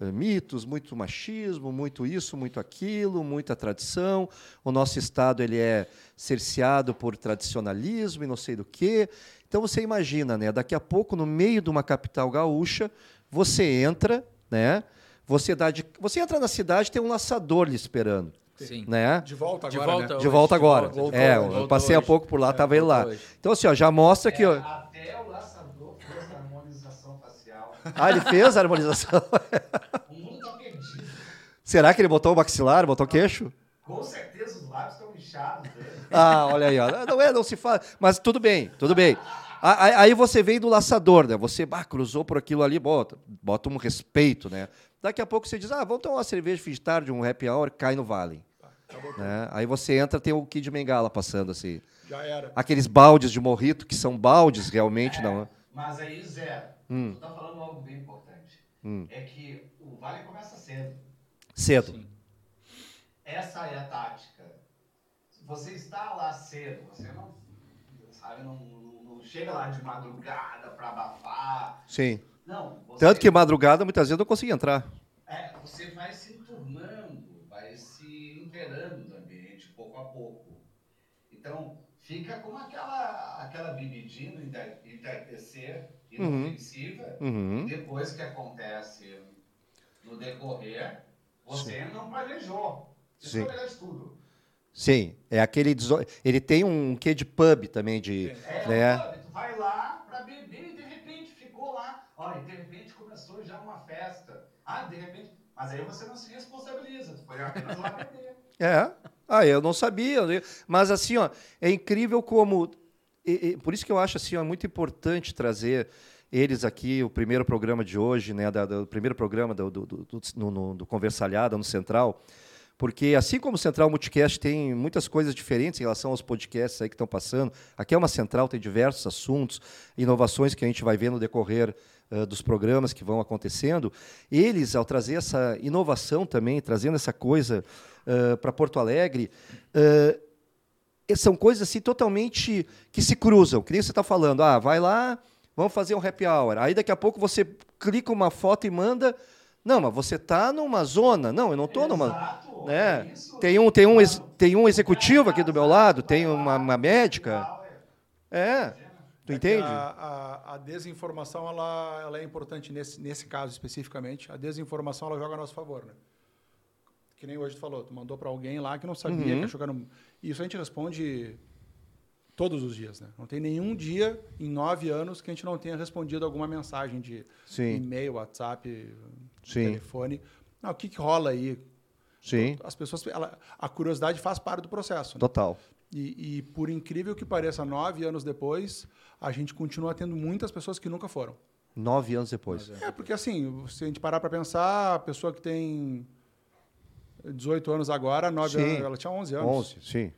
mitos, muito machismo, muito isso, muito aquilo, muita tradição. O nosso estado ele é cerceado por tradicionalismo e não sei do quê. Então você imagina, né? Daqui a pouco no meio de uma capital gaúcha, você entra, né? Você dá de, você entra na cidade, tem um laçador lhe esperando, Sim. né? De volta De agora, volta né? De volta de agora. volta, é, eu passei há pouco por lá, estava ele lá. hoje. Então assim, ó, já mostra que É, ó, até o laçador fez a harmonização facial. Ah, ele fez a harmonização. O mundo tá perdido. Será que ele botou o maxilar, botou o queixo? Com certeza os lábios estão inchados dele. Ah, olha aí, ó. Não é, não se faz. Mas tudo bem, tudo bem. Aí você vem do laçador, né? Você bah, cruzou por aquilo ali, bota, bota um respeito, né? Daqui a pouco você diz, ah, vamos tomar uma cerveja fim de tarde, um happy hour, cai no vale. Né? Aí você entra, tem o Kid Bengala passando assim. Já era. Aqueles baldes de morrito, que são baldes realmente, não. é? Mas aí, Zé, Hum. tu tá falando algo bem importante. Hum. É que o vale começa cedo. Cedo. Sim. Essa é a tática. Você está lá cedo, você não, sabe, não, não- chega lá de madrugada para abafar. Sim. Não. Você, Tanto que madrugada, muitas vezes, eu não consegui entrar. É, você vai se turmando, vai se inteirando do ambiente pouco a pouco. Então, fica como aquela, aquela bebidinha entardecer inofensiva. Uhum. E depois que acontece no decorrer, você não planejou. Isso é Sim. o melhor de tudo. Sim, é aquele. deso- Ele tem um quê de pub também, de. É, né? sabe, tu vai lá pra beber e de repente ficou lá. Olha, e de repente começou já uma festa. Ah, de repente. Mas aí você não se responsabiliza, tu foi apenas lá beber. É. Ah, eu não sabia. Mas assim, ó, é incrível como. E- e- por isso que eu acho assim, ó, muito importante trazer eles aqui, o primeiro programa de hoje, né, da- do primeiro programa do, do, do, no- do Conversalhada, no Central, porque assim como o Central Multicast tem muitas coisas diferentes em relação aos podcasts aí que estão passando, aqui é uma central, tem diversos assuntos, inovações que a gente vai ver no decorrer eh, dos programas que vão acontecendo, eles, ao trazer essa inovação também, trazendo essa coisa para Porto Alegre, eh, e são coisas assim totalmente que se cruzam. Que nem você está falando, ah, vai lá, vamos fazer um happy hour. Aí daqui a pouco você clica uma foto e manda. Não, mas você está numa zona. Não, eu não estou numa. Exato, Né? é. Tem um, tem, um, tem um executivo aqui do meu lado, tem uma, uma médica. É. Tu É entende? A, a- a desinformação ela, ela é importante nesse, nesse caso especificamente. A desinformação ela joga a nosso favor, né? Que nem hoje tu falou, tu mandou para alguém lá que não sabia, Uhum. que achou que era um... Isso a gente responde todos os dias, né? Não tem nenhum dia em nove anos que a gente não tenha respondido alguma mensagem de Sim. e-mail, WhatsApp, Sim. telefone. Não, o que, que rola aí? Sim, As pessoas, ela- a curiosidade faz parte do processo. Né? total. E, e por incrível que pareça, nove anos depois, a gente continua tendo muitas pessoas que nunca foram. Nove anos depois. É, porque assim, se a gente parar para pensar, a pessoa que tem 18 anos agora, 9 Sim. anos, ela tinha 11 anos. Onze, sim.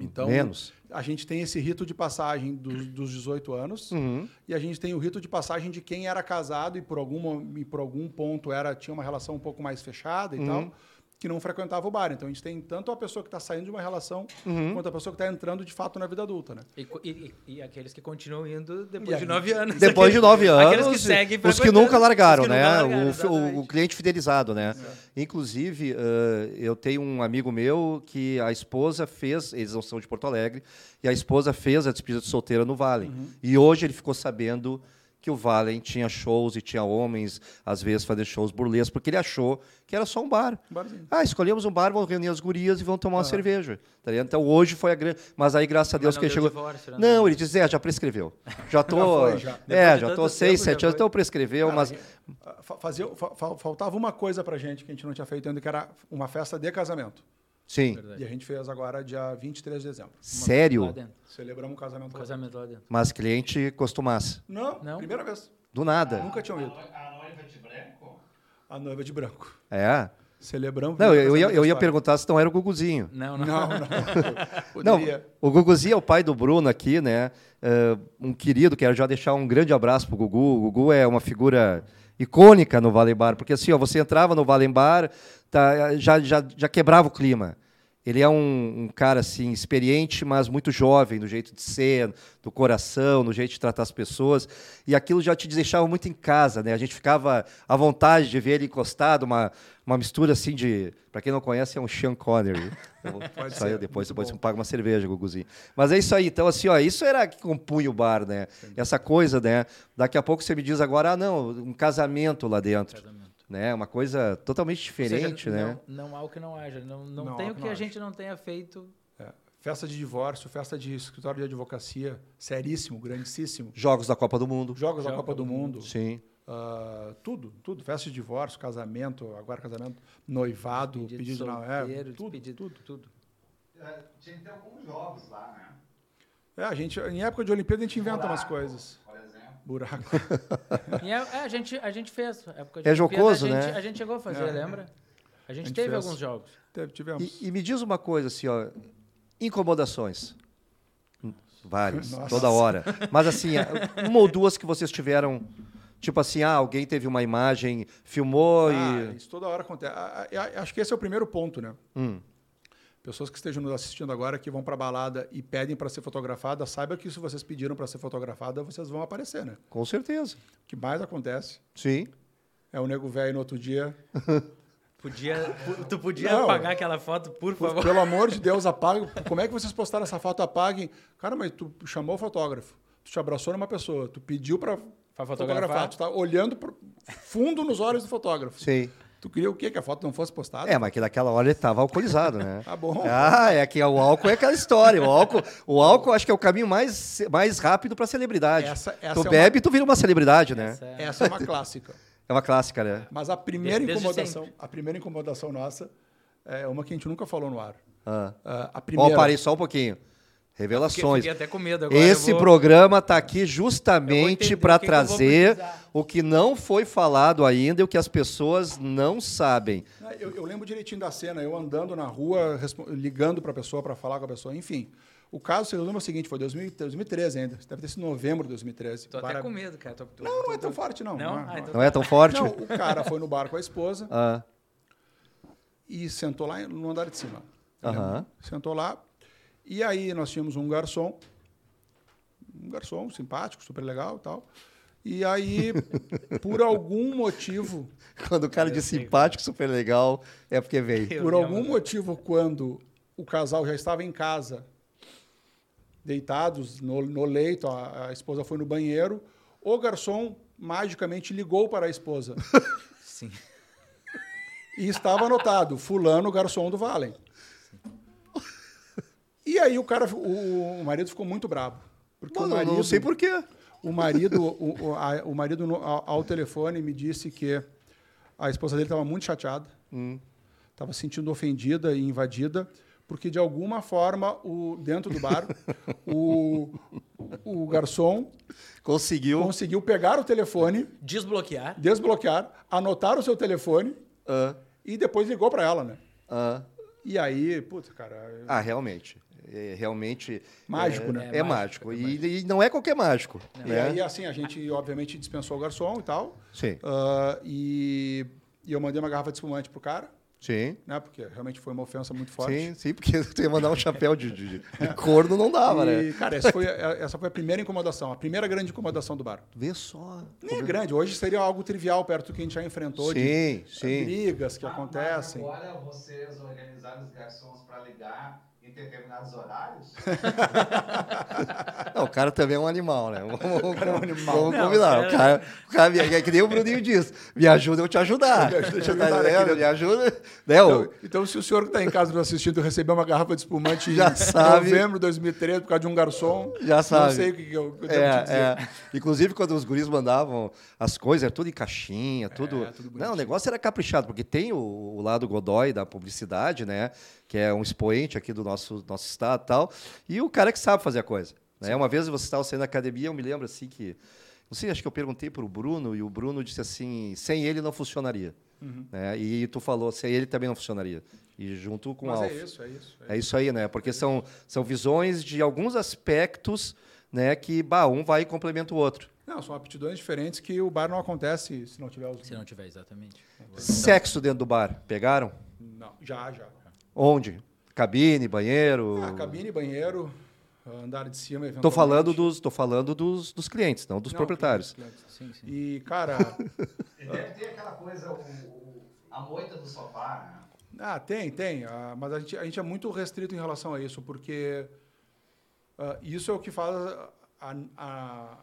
Então, Menos. a gente tem esse rito de passagem dos, dos 18 anos Uhum. e a gente tem o rito de passagem de quem era casado e por algum, mo- e por algum ponto era tinha uma relação um pouco mais fechada e Uhum. tal, que não frequentava o bar. Então a gente tem tanto a pessoa que está saindo de uma relação Uhum. quanto a pessoa que está entrando de fato na vida adulta, né? E, e- e- aqueles que continuam indo depois E de nove anos. Depois de Aqueles- nove anos, Aqueles que seguem os que nunca largaram, os que né? nunca largaram, o, o- cliente fidelizado, né? Inclusive, eh, eu tenho um amigo meu que a esposa fez, eles não são de Porto Alegre, e a esposa fez a despedida de solteira no Vale. E hoje ele ficou sabendo que o Vale tinha shows e tinha homens, às vezes, fazer shows burlescos, porque ele achou que era só um bar. Barzinho. Ah, escolhemos um bar, vamos reunir as gurias e vamos tomar uma cerveja. Tá? Então hoje foi a grande. Mas aí, graças a Deus, não que ele deu chegou. divórcio, né? Não, ele diz, é, já prescreveu. Já tô. foi, já. É, já tô seis, tempo, sete já anos, então prescreveu, Cara, mas. fazia, fa- fa- faltava uma coisa pra gente que a gente não tinha feito ainda, que era uma festa de casamento. Sim. Verdade. E a gente fez agora dia 23 de dezembro. Lá Sério? dentro. Celebramos um casamento. Um lá. casamento lá dentro. Mas cliente costumasse. Não, Não? primeira vez. Do nada. Nunca tinha A, ouvido. noi- a noiva de branco? A noiva de branco. É. Celebramos. Não, eu, ia, eu ia perguntar se não era o Guguzinho. Não, não. Não, não. Não, o Guguzinho é o pai do Bruno aqui, né? É, um querido, quero já deixar um grande abraço pro Gugu. O Gugu é uma figura icônica no Vale Bar, porque assim, ó, você entrava no Vale Bar, tá, já, já, já quebrava o clima. Ele é um, um cara assim experiente, mas muito jovem, no jeito de ser, do coração, no jeito de tratar as pessoas. E aquilo já te deixava muito em casa, né? A gente ficava à vontade de ver ele encostado, uma, uma mistura assim de. Para quem não conhece, é um Sean Connery. Pode aí, ser, depois, depois você paga uma cerveja, Guguzinho. Mas é isso aí. Então, assim, ó, isso era que compunha o bar, né? Essa coisa, né? Daqui a pouco você me diz agora, ah, não, um casamento lá dentro. Casamento. Né? Uma coisa totalmente Ou seja, diferente, né? Não, não há o que não haja. Não, não, Não tem o que que a haja. gente não tenha feito. É. Festa de divórcio, festa de escritório de advocacia, seríssimo, grandíssimo. Jogos da Copa do Mundo. Jogos da Copa do Mundo. Sim. ah, tudo, tudo. Festa de divórcio, casamento, agora casamento, noivado, Pedido, pedido, de namoro, é, solteiro, tudo, despedido, tudo. tudo. É, Tinha que ter alguns jogos lá, né? É, a gente, em época de Olimpíada a gente inventa umas coisas. Buraco. E é, é, a, gente, a gente fez. época de É jocoso, a gente, né? A gente chegou a fazer, É. lembra? A gente, gente teve fez. alguns jogos. Teve, tivemos. E, e me diz uma coisa, assim, ó. Incomodações. Várias, Nossa. toda hora. Mas assim, uma ou duas que vocês tiveram. Tipo assim, ah, alguém teve uma imagem, filmou Ah, e. isso toda hora acontece. Acho que esse é o primeiro ponto, né? Hum, Pessoas que estejam nos assistindo agora, que vão para balada e pedem para ser fotografada, saiba que se vocês pediram para ser fotografada, vocês vão aparecer, né? com certeza. O que mais acontece Sim. é o nego velho no outro dia. Podia, tu podia Não. apagar aquela foto, por Por- favor? Pelo amor de Deus, apague. Como é que vocês postaram essa foto? Apaguem. Cara, mas tu chamou o fotógrafo, tu te abraçou numa pessoa, tu pediu para Pra fotografar, fotografar. tu tá olhando pro fundo nos olhos do fotógrafo. Sim. Tu queria o quê? Que a foto não fosse postada? É, mas que naquela hora ele estava alcoolizado, né? Tá bom. Ah, é que o álcool é aquela história. O álcool, o álcool acho que é o caminho mais, mais rápido para celebridade. Essa- essa tu é uma- bebe, tu vira uma celebridade, né? Essa é- Essa é uma clássica. É uma clássica, né? Mas a primeira Desde incomodação, sempre. a primeira incomodação nossa é uma que a gente nunca falou no ar. Ah. Ah, a Ó, primeira. parei só um pouquinho. Revelações. fiquei até com medo agora. Esse eu vou- programa está aqui Eu justamente para que que eu trazer precisar. o que não foi falado ainda e o que as pessoas não sabem. Eu, eu lembro direitinho da cena, eu andando na rua, ligando para a pessoa, para falar com a pessoa, enfim. O caso, se eu lembro, é o seguinte, foi 2000 2013 ainda, deve ter sido novembro de 2013. Tô O bar até com medo, cara. Tô- tô- Não, não é tô- tão forte, não. Não? é, Ah, então Não é tão forte? Não, o cara foi no bar com a esposa Ah, e sentou lá no andar de cima. Aham. Sentou lá. E aí nós tínhamos um garçom, um garçom simpático, super legal e tal. E aí, por algum motivo, quando o cara diz simpático, super legal, é porque veio. Por lembro. algum motivo, quando o casal já estava em casa, deitados no, no leito, a, a esposa foi no banheiro, o garçom magicamente ligou para a esposa. Sim. E estava anotado, fulano, garçom do Valen. E aí o cara, o, o marido ficou muito bravo. Porque Mano, o marido, não sei por quê. o marido, o, o, a- o marido no- ao, ao telefone me disse que a esposa dele estava muito chateada, Hum. estava se sentindo ofendida e invadida, porque de alguma forma, o, dentro do bar, o, o garçom Conseguiu. conseguiu pegar o telefone, Desbloquear. desbloquear, anotar o seu telefone Ah, e depois ligou para ela, né? ah. E aí, putz, cara, Ah, realmente. É, realmente. Mágico, é, né? É, É mágico. mágico, E, e não é qualquer mágico. E né? aí, assim, a gente, obviamente, dispensou o garçom e tal. Sim, Ah, e, e eu mandei uma garrafa de espumante pro cara, sim. né? Porque realmente foi uma ofensa muito forte. Sim, sim, porque tu ia mandar um chapéu de, de, de corno, não dava, e, né? cara, essa foi, a- essa foi a primeira incomodação, a primeira grande incomodação do bar. Vê só. Nem é grande, hoje seria algo trivial perto do que a gente já enfrentou de Sim, sim. brigas que Mas- acontecem. Mas agora vocês organizaram os garçons para ligar em determinados horários? Não, o cara também é um animal, né? Vamos, vamos, é um animal. vamos Não, combinar. o O cara, o cara me- é que nem o Bruninho diz. Me ajuda, eu te ajudar. Me ajuda, eu te Tá ajudar, né? Me ajuda. Né, ô? Então, então, se o senhor que está em casa nos assistindo recebeu uma garrafa de espumante Já em sabe. novembro de 2013 por causa de um garçom, Já não sabe. sei o que, eu, que eu devo te dizer. É, é. Inclusive, quando os guris mandavam as coisas, era tudo em caixinha, tudo. É, tudo não, o negócio era caprichado, porque tem o, o lado Godoy da publicidade, né? Que é um expoente aqui do nosso, nosso estado e tal. E o cara que sabe fazer a coisa. Né? Uma vez você estava saindo da academia, eu me lembro assim que. Não sei, acho que eu perguntei para o Bruno, e o Bruno disse assim: sem ele não funcionaria. Uhum. Né? E tu falou, sem ele também não funcionaria. E junto com o Mas Alf. é isso, é isso. é É isso aí, né? Porque são, são visões de alguns aspectos né, que bah, um vai e complementa o outro. Não, são aptidões diferentes que o bar não acontece se não tiver os. Se não tiver, exatamente. Sexo dentro do bar, pegaram? Não, já, já. Onde? cabine, banheiro. Ah, cabine, banheiro, andar de cima, Tô eventualmente. falando dos, tô falando dos, dos clientes, não dos Não, proprietários. clientes. Sim, sim. E, cara, deve ter aquela coisa, o, o- a moita do sofá, né? ah, tem, tem. ah, mas a gente, a gente é muito restrito em relação a isso, porque ah, isso é o que faz a, a,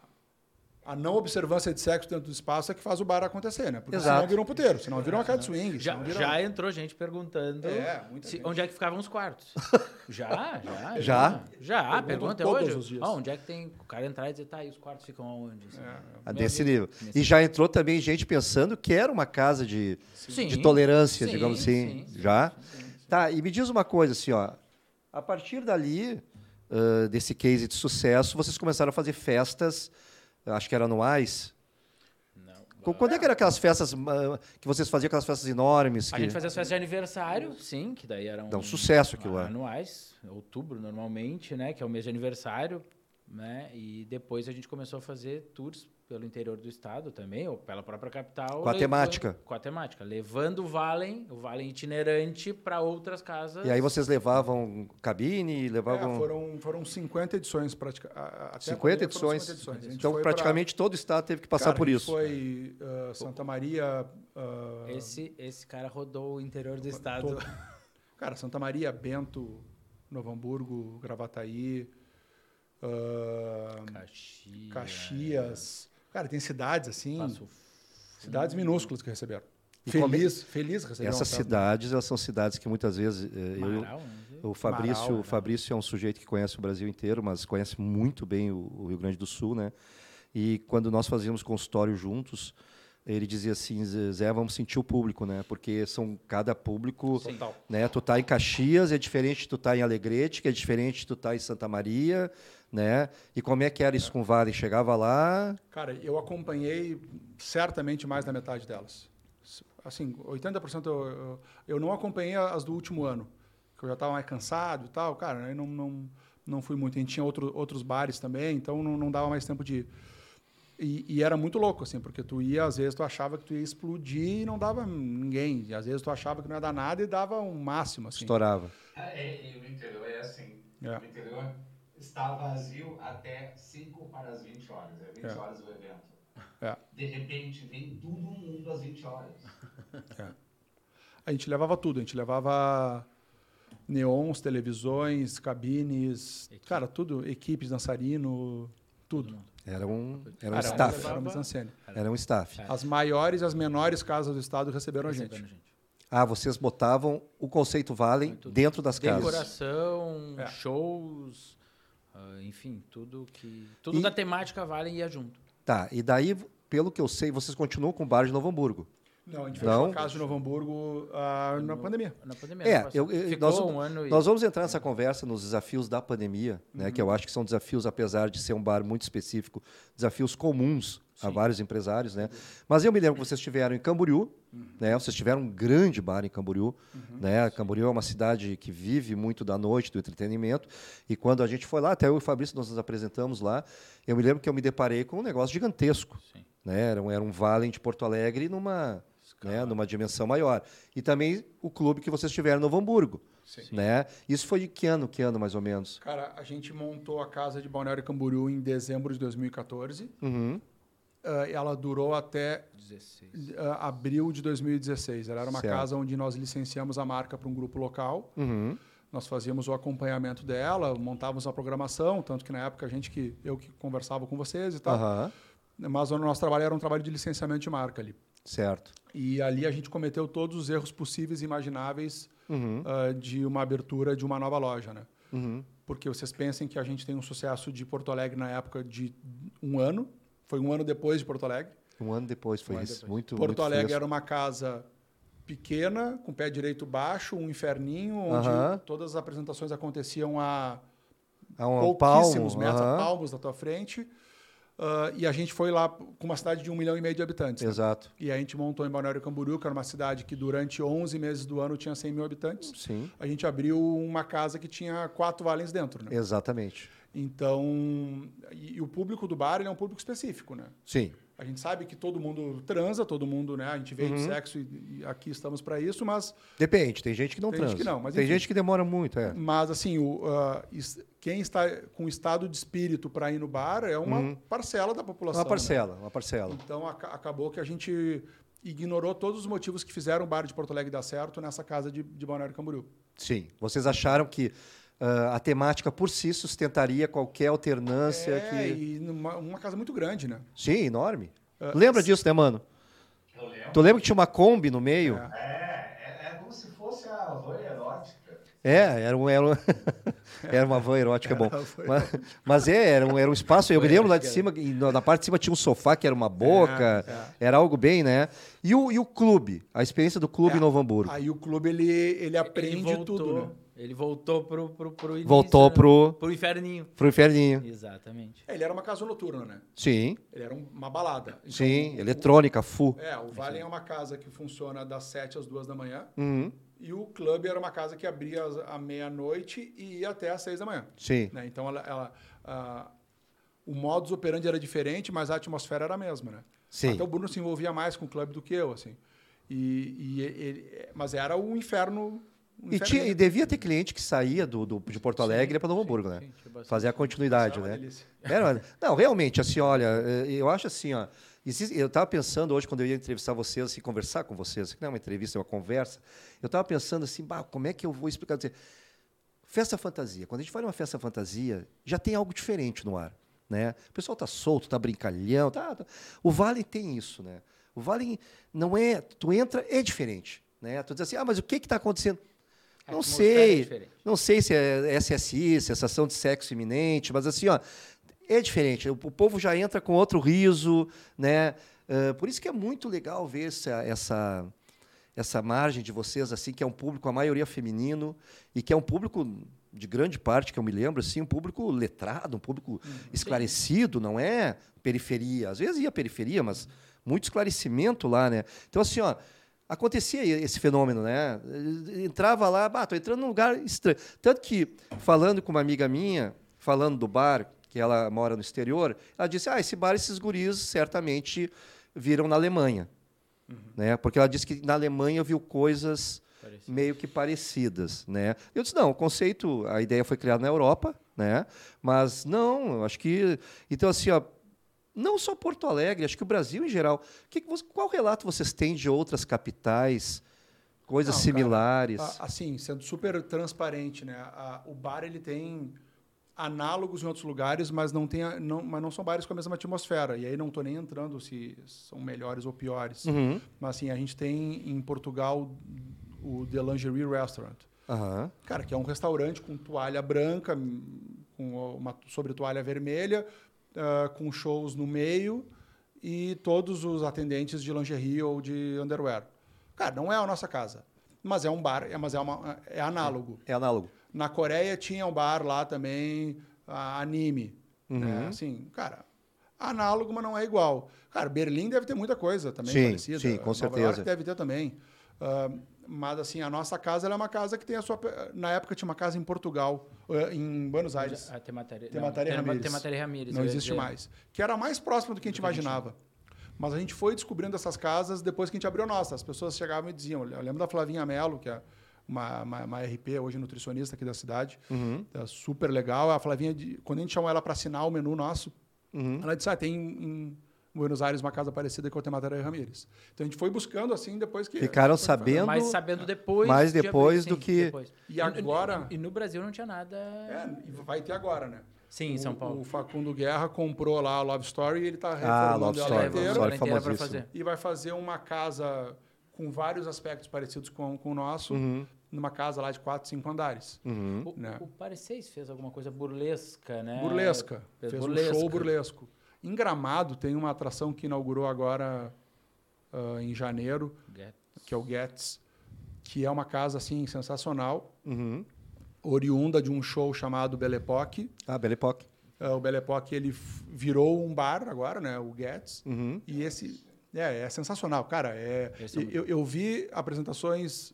a não observância de sexo dentro do espaço é que faz o bar acontecer, né? Porque Exato. senão vira um puteiro, senão vira uma casa de swing. Já, senão vira- já entrou gente perguntando É, muita se- gente. onde é que ficavam os quartos. já, já. Já? Já, pergunta até todos hoje. os dias. Ah, onde é que tem. O cara entrar e dizer, tá, e os quartos ficam aonde? assim? Ah, Minha Desse vida- nível. nesse E já entrou também gente pensando que era uma casa de, Sim. de tolerância, Sim, digamos assim. sim, sim, já? sim, sim. Tá, e me diz uma coisa assim, ó. A partir dali, ah, desse case de sucesso, vocês começaram a fazer festas, acho que eram anuais. Não. Quando é que eram aquelas festas ah, que vocês faziam, aquelas festas enormes? A que- gente fazia as festas de aniversário, sim, que daí eram. Dá um sucesso aquilo lá. Anuais, outubro normalmente, né? Que é o mês de aniversário, né? E depois a gente começou a fazer tours pelo interior do estado também, ou pela própria capital. Com a levando- temática. Com a temática. Levando o Valen, o Valen itinerante, para outras casas. E aí vocês levavam cabine, É, levavam foram, foram 50 edições. Pratica, a- a- até a 50 pandemia foram edições. 50 edições. Então foi pra- praticamente todo o estado teve que passar Cara, por isso. Foi ah, Santa Maria. ah, Esse, esse cara rodou o interior do estado. todo. Cara, Santa Maria, Bento, Novo Hamburgo, Gravataí, ah, Caxias. Caxias. Cara, tem cidades assim, Passo cidades minúsculas que receberam. E como é- Feliz, feliz receberam. Essas festa. cidades, elas são cidades que muitas vezes eh, eu, Marau, né? O Fabrício, Marau, o Fabrício é um sujeito que conhece o Brasil inteiro, mas conhece muito bem o, o Rio Grande do Sul, né? E quando nós fazíamos consultório juntos, ele dizia assim, "Zé, vamos sentir o público, né? Porque são cada público, Sim. Total. né? Tu tá em Caxias, é diferente de tu tá em Alegrete, que é diferente de tu tá em Santa Maria, né? E como é que era isso com o Vale? Chegava lá, Cara, eu acompanhei certamente mais da metade delas. Assim, 80% eu, eu, eu não acompanhei as do último ano, que eu já estava mais cansado e tal. Cara, eu não, não, não fui muito. A gente tinha outro, outros bares também, então não, não dava mais tempo de ir. E, e era muito louco, assim, porque tu ia, às vezes tu achava que tu ia explodir e não dava ninguém. E às vezes tu achava que não ia dar nada e dava um máximo, assim. estourava. É, e o interior é assim. É. O interior está vazio até 5 para as 20 horas. É 20 É. horas o evento. É. De repente vem todo mundo às 20 horas. A gente levava tudo, a gente levava neons, televisões, cabines, Equipe. cara, tudo, equipes, dançarino, tudo. Era um, era um Era, staff. Era uma mise-en-scène. Era um staff. É. As maiores e as menores casas do estado receberam a gente. gente. Ah, vocês botavam o conceito Vale Muito. dentro das casas. Decoração, É. shows, ah, enfim, tudo que. Tudo E- da temática Vale ia junto. Tá, e daí, pelo que eu sei, vocês continuam com o bar de Novo Hamburgo. Não, a gente Não? fechou a casa de Novo Hamburgo ah, na pandemia. Na pandemia. É, eu- eu- nós, um ano e. nós vamos entrar nessa conversa nos desafios da pandemia, né, que eu acho que são desafios, apesar de ser um bar muito específico, desafios comuns a Sim. vários empresários. Né? Mas eu me lembro que vocês estiveram em Camboriú, né, vocês tiveram um grande bar em Camboriú. Né? Camboriú é uma cidade que vive muito da noite, do entretenimento. E quando a gente foi lá, até eu e o Fabrício nós nos apresentamos lá, eu me lembro que eu me deparei com um negócio gigantesco. Sim. Né? Era, um, era um Valen de Porto Alegre numa, né, numa dimensão maior. E também o clube que vocês tiveram em Novo Hamburgo. Sim. Né? Isso foi de que ano, que ano mais ou menos? Cara, a gente montou a casa de Balneário Camboriú em dezembro de 2014. Uhum. Ah, ela durou até 16. ah, abril de 2016. Ela era uma Certo. casa onde nós licenciamos a marca para um grupo local. Uhum. Nós fazíamos o acompanhamento dela, montávamos a programação, tanto que na época a gente que eu que conversava com vocês e tal. Aham. Mas o nosso trabalho era um trabalho de licenciamento de marca ali. Certo. E ali a gente cometeu todos os erros possíveis e imagináveis Uhum. ah, de uma abertura de uma nova loja, né? Uhum. Porque vocês pensem que a gente tem um sucesso de Porto Alegre na época de um ano, foi um ano depois de Porto Alegre. Um ano depois foi Um isso. depois. Muito, Porto muito Alegre fresco. era uma casa pequena, com pé direito baixo, um inferninho, onde Aham. todas as apresentações aconteciam a Há um pouquíssimos palmo. metros, aham. palmos da tua frente. Ah, e a gente foi lá com uma cidade de um milhão e meio de habitantes. né? Exato. E a gente montou em Balneário Camboriú, que era uma cidade que durante 11 meses do ano tinha 100 mil habitantes. Sim. A gente abriu uma casa que tinha quatro valens dentro. Né? Exatamente. Então, e, e o público do bar é um público específico, né? Sim. A gente sabe que todo mundo transa, todo mundo, né? A gente veio de sexo e, e aqui estamos para isso, mas, Depende, tem gente que não Tem transa. gente que não, mas tem enfim. gente que demora muito, é. mas assim, o, is- quem está com estado de espírito para ir no bar é uma parcela da população. Uma né? parcela, uma parcela. Então aca- acabou que a gente ignorou todos os motivos que fizeram o bar de Porto Alegre dar certo nessa casa de, de Balneário Camboriú. Sim. Vocês acharam que ah, a temática por si sustentaria qualquer alternância É, que. e numa, uma casa muito grande, né? Sim, enorme. Ah, Lembra disso, né, mano? Eu lembro. Tu lembra que tinha uma Kombi no meio? É. É, é, é como se fosse a van erótica. É, era, um, era, um- era uma van erótica, é bom. Mas, mas é, era um, era um espaço. Eu me lembro lá de cima, e na parte de cima tinha um sofá que era uma boca, era algo bem, né? E o, e o clube, a experiência do clube É, em Novo Hamburgo. Aí o clube ele, ele aprende ele voltou, tudo, né? Ele voltou pro, pro, pro início, Voltou pro- pro inferninho. Pro inferninho. Exatamente. É, Ele era uma casa noturna, né? Sim, Ele era um- uma balada. Então, sim, o- eletrônica, full. É, o Valen é uma casa que funciona das 7 às 2 da manhã. Uhum, E o clube era uma casa que abria à meia-noite e ia até às 6 da manhã. sim. né? Então, ela, ela, ah, o modus operandi era diferente, mas a atmosfera era a mesma, né? Sim. Até o Bruno se envolvia mais com o clube do que eu, assim. E, e ele- mas era o inferno. E, tinha, e devia ter cliente que saía do, do- de Porto Alegre para Novo Hamburgo, né? bastante. Fazer a continuidade, né? Era, não, realmente, assim, olha, eh, eu acho assim, ó. existe- eu estava pensando hoje, quando eu ia entrevistar vocês, assim, conversar com vocês, que não é uma entrevista, é uma conversa, eu estava pensando assim, bah, como é que eu vou explicar? Dizer, festa fantasia. Quando a gente fala uma festa fantasia, já tem algo diferente no ar. Né? O pessoal está solto, está brincalhão. Tá, tá. O Vale tem isso. Né? O Vale não é. Tu entra, é diferente. Né? Tu diz assim, ah, mas o que está acontecendo? A Não é sei. diferente. Não sei se é SSI, sensação de sexo iminente, mas assim, ó, é diferente. O, povo já entra com outro riso, né? Ah, por isso que é muito legal ver essa, essa, essa margem de vocês, assim, que é um público, a maioria feminino, e que é um público, de grande parte, que eu me lembro, assim, um público letrado, um público esclarecido, não é periferia. Às vezes ia periferia, mas muito esclarecimento lá, né? Então, assim, ó, acontecia esse fenômeno, né? Entrava lá, bah, tô entrando num lugar estranho. Tanto que, falando com uma amiga minha, falando do bar, que ela mora no exterior, ela disse, ah, esse bar, esses guris certamente viram na Alemanha. Né? Porque ela disse que na Alemanha viu coisas meio que parecidas, né? Eu disse não, o conceito, a ideia foi criada na Europa, né? Mas não, eu acho que então assim, ó, não só Porto Alegre, acho que o Brasil em geral. Que qual relato vocês têm de outras capitais, coisas Não, cara, similares? A- Assim, sendo super transparente, né? A- o bar ele tem análogos em outros lugares, mas não tem, não, mas não são bares com a mesma atmosfera. E aí não estou nem entrando se são melhores ou piores. Uhum. Mas assim, a gente tem em Portugal o The Lingerie Restaurant. Aham. Cara, que é um restaurante com toalha branca, hum, com uma sobre toalha vermelha, ah, com shows no meio e todos os atendentes de lingerie ou de underwear. Cara, não é a nossa casa, mas é um bar, é, mas é, uma, é análogo. É análogo. Na Coreia tinha um bar lá também, anime. Né? Uhum. Assim, cara, análogo, mas não é igual. Cara, Berlim deve ter muita coisa também Sim, parecida. sim, com Nova certeza. York deve ter também. Ah, mas, assim, a nossa casa ela é uma casa que tem a sua... Na época tinha uma casa em Portugal, ah, em Buenos Aires. A Temataria, Temataria não, Ramírez. Temataria Ramírez. Não existe dizer. mais. Que era mais próxima do que a gente Do imaginava. Mas a gente foi descobrindo essas casas depois que a gente abriu a nossa. As pessoas chegavam e diziam. Eu lembro da Flavinha Mello, que é uma, uma, uma RP, hoje nutricionista aqui da cidade. Uhum. É super legal. A Flavinha, de- quando a gente chamou ela para assinar o menu nosso, Uhum. ela disse: ah, tem em Buenos Aires uma casa parecida com a Temataria Ramírez. Então a gente foi buscando assim depois que. Ficaram sabendo- Mas sabendo depois. Mais de depois abrir, do que- depois. E agora- E no Brasil não tinha nada. É, e vai ter agora, né? Sim, em São O- Paulo. O Facundo Guerra comprou lá a Love Story e ele está Ah, reformando Love ela Story, inteira. Love Story inteira famosíssimo. fazer. e vai fazer uma casa com vários aspectos parecidos com, com o nosso, numa casa lá de quatro, cinco andares. Uhum. O, Né? o Parecis fez alguma coisa burlesca, né? Burlesca. Fez Fez burlesca. um show burlesco. Em Gramado tem uma atração que inaugurou agora ah, em janeiro, que é o Getz, que é uma casa assim sensacional, Uhum. oriunda de um show chamado Belle Époque. Ah, Belle Époque. Ah, o Belle Époque ele virou um bar agora, né? O Getz. Uhum. E esse é, é sensacional, cara. É, é eu, eu vi apresentações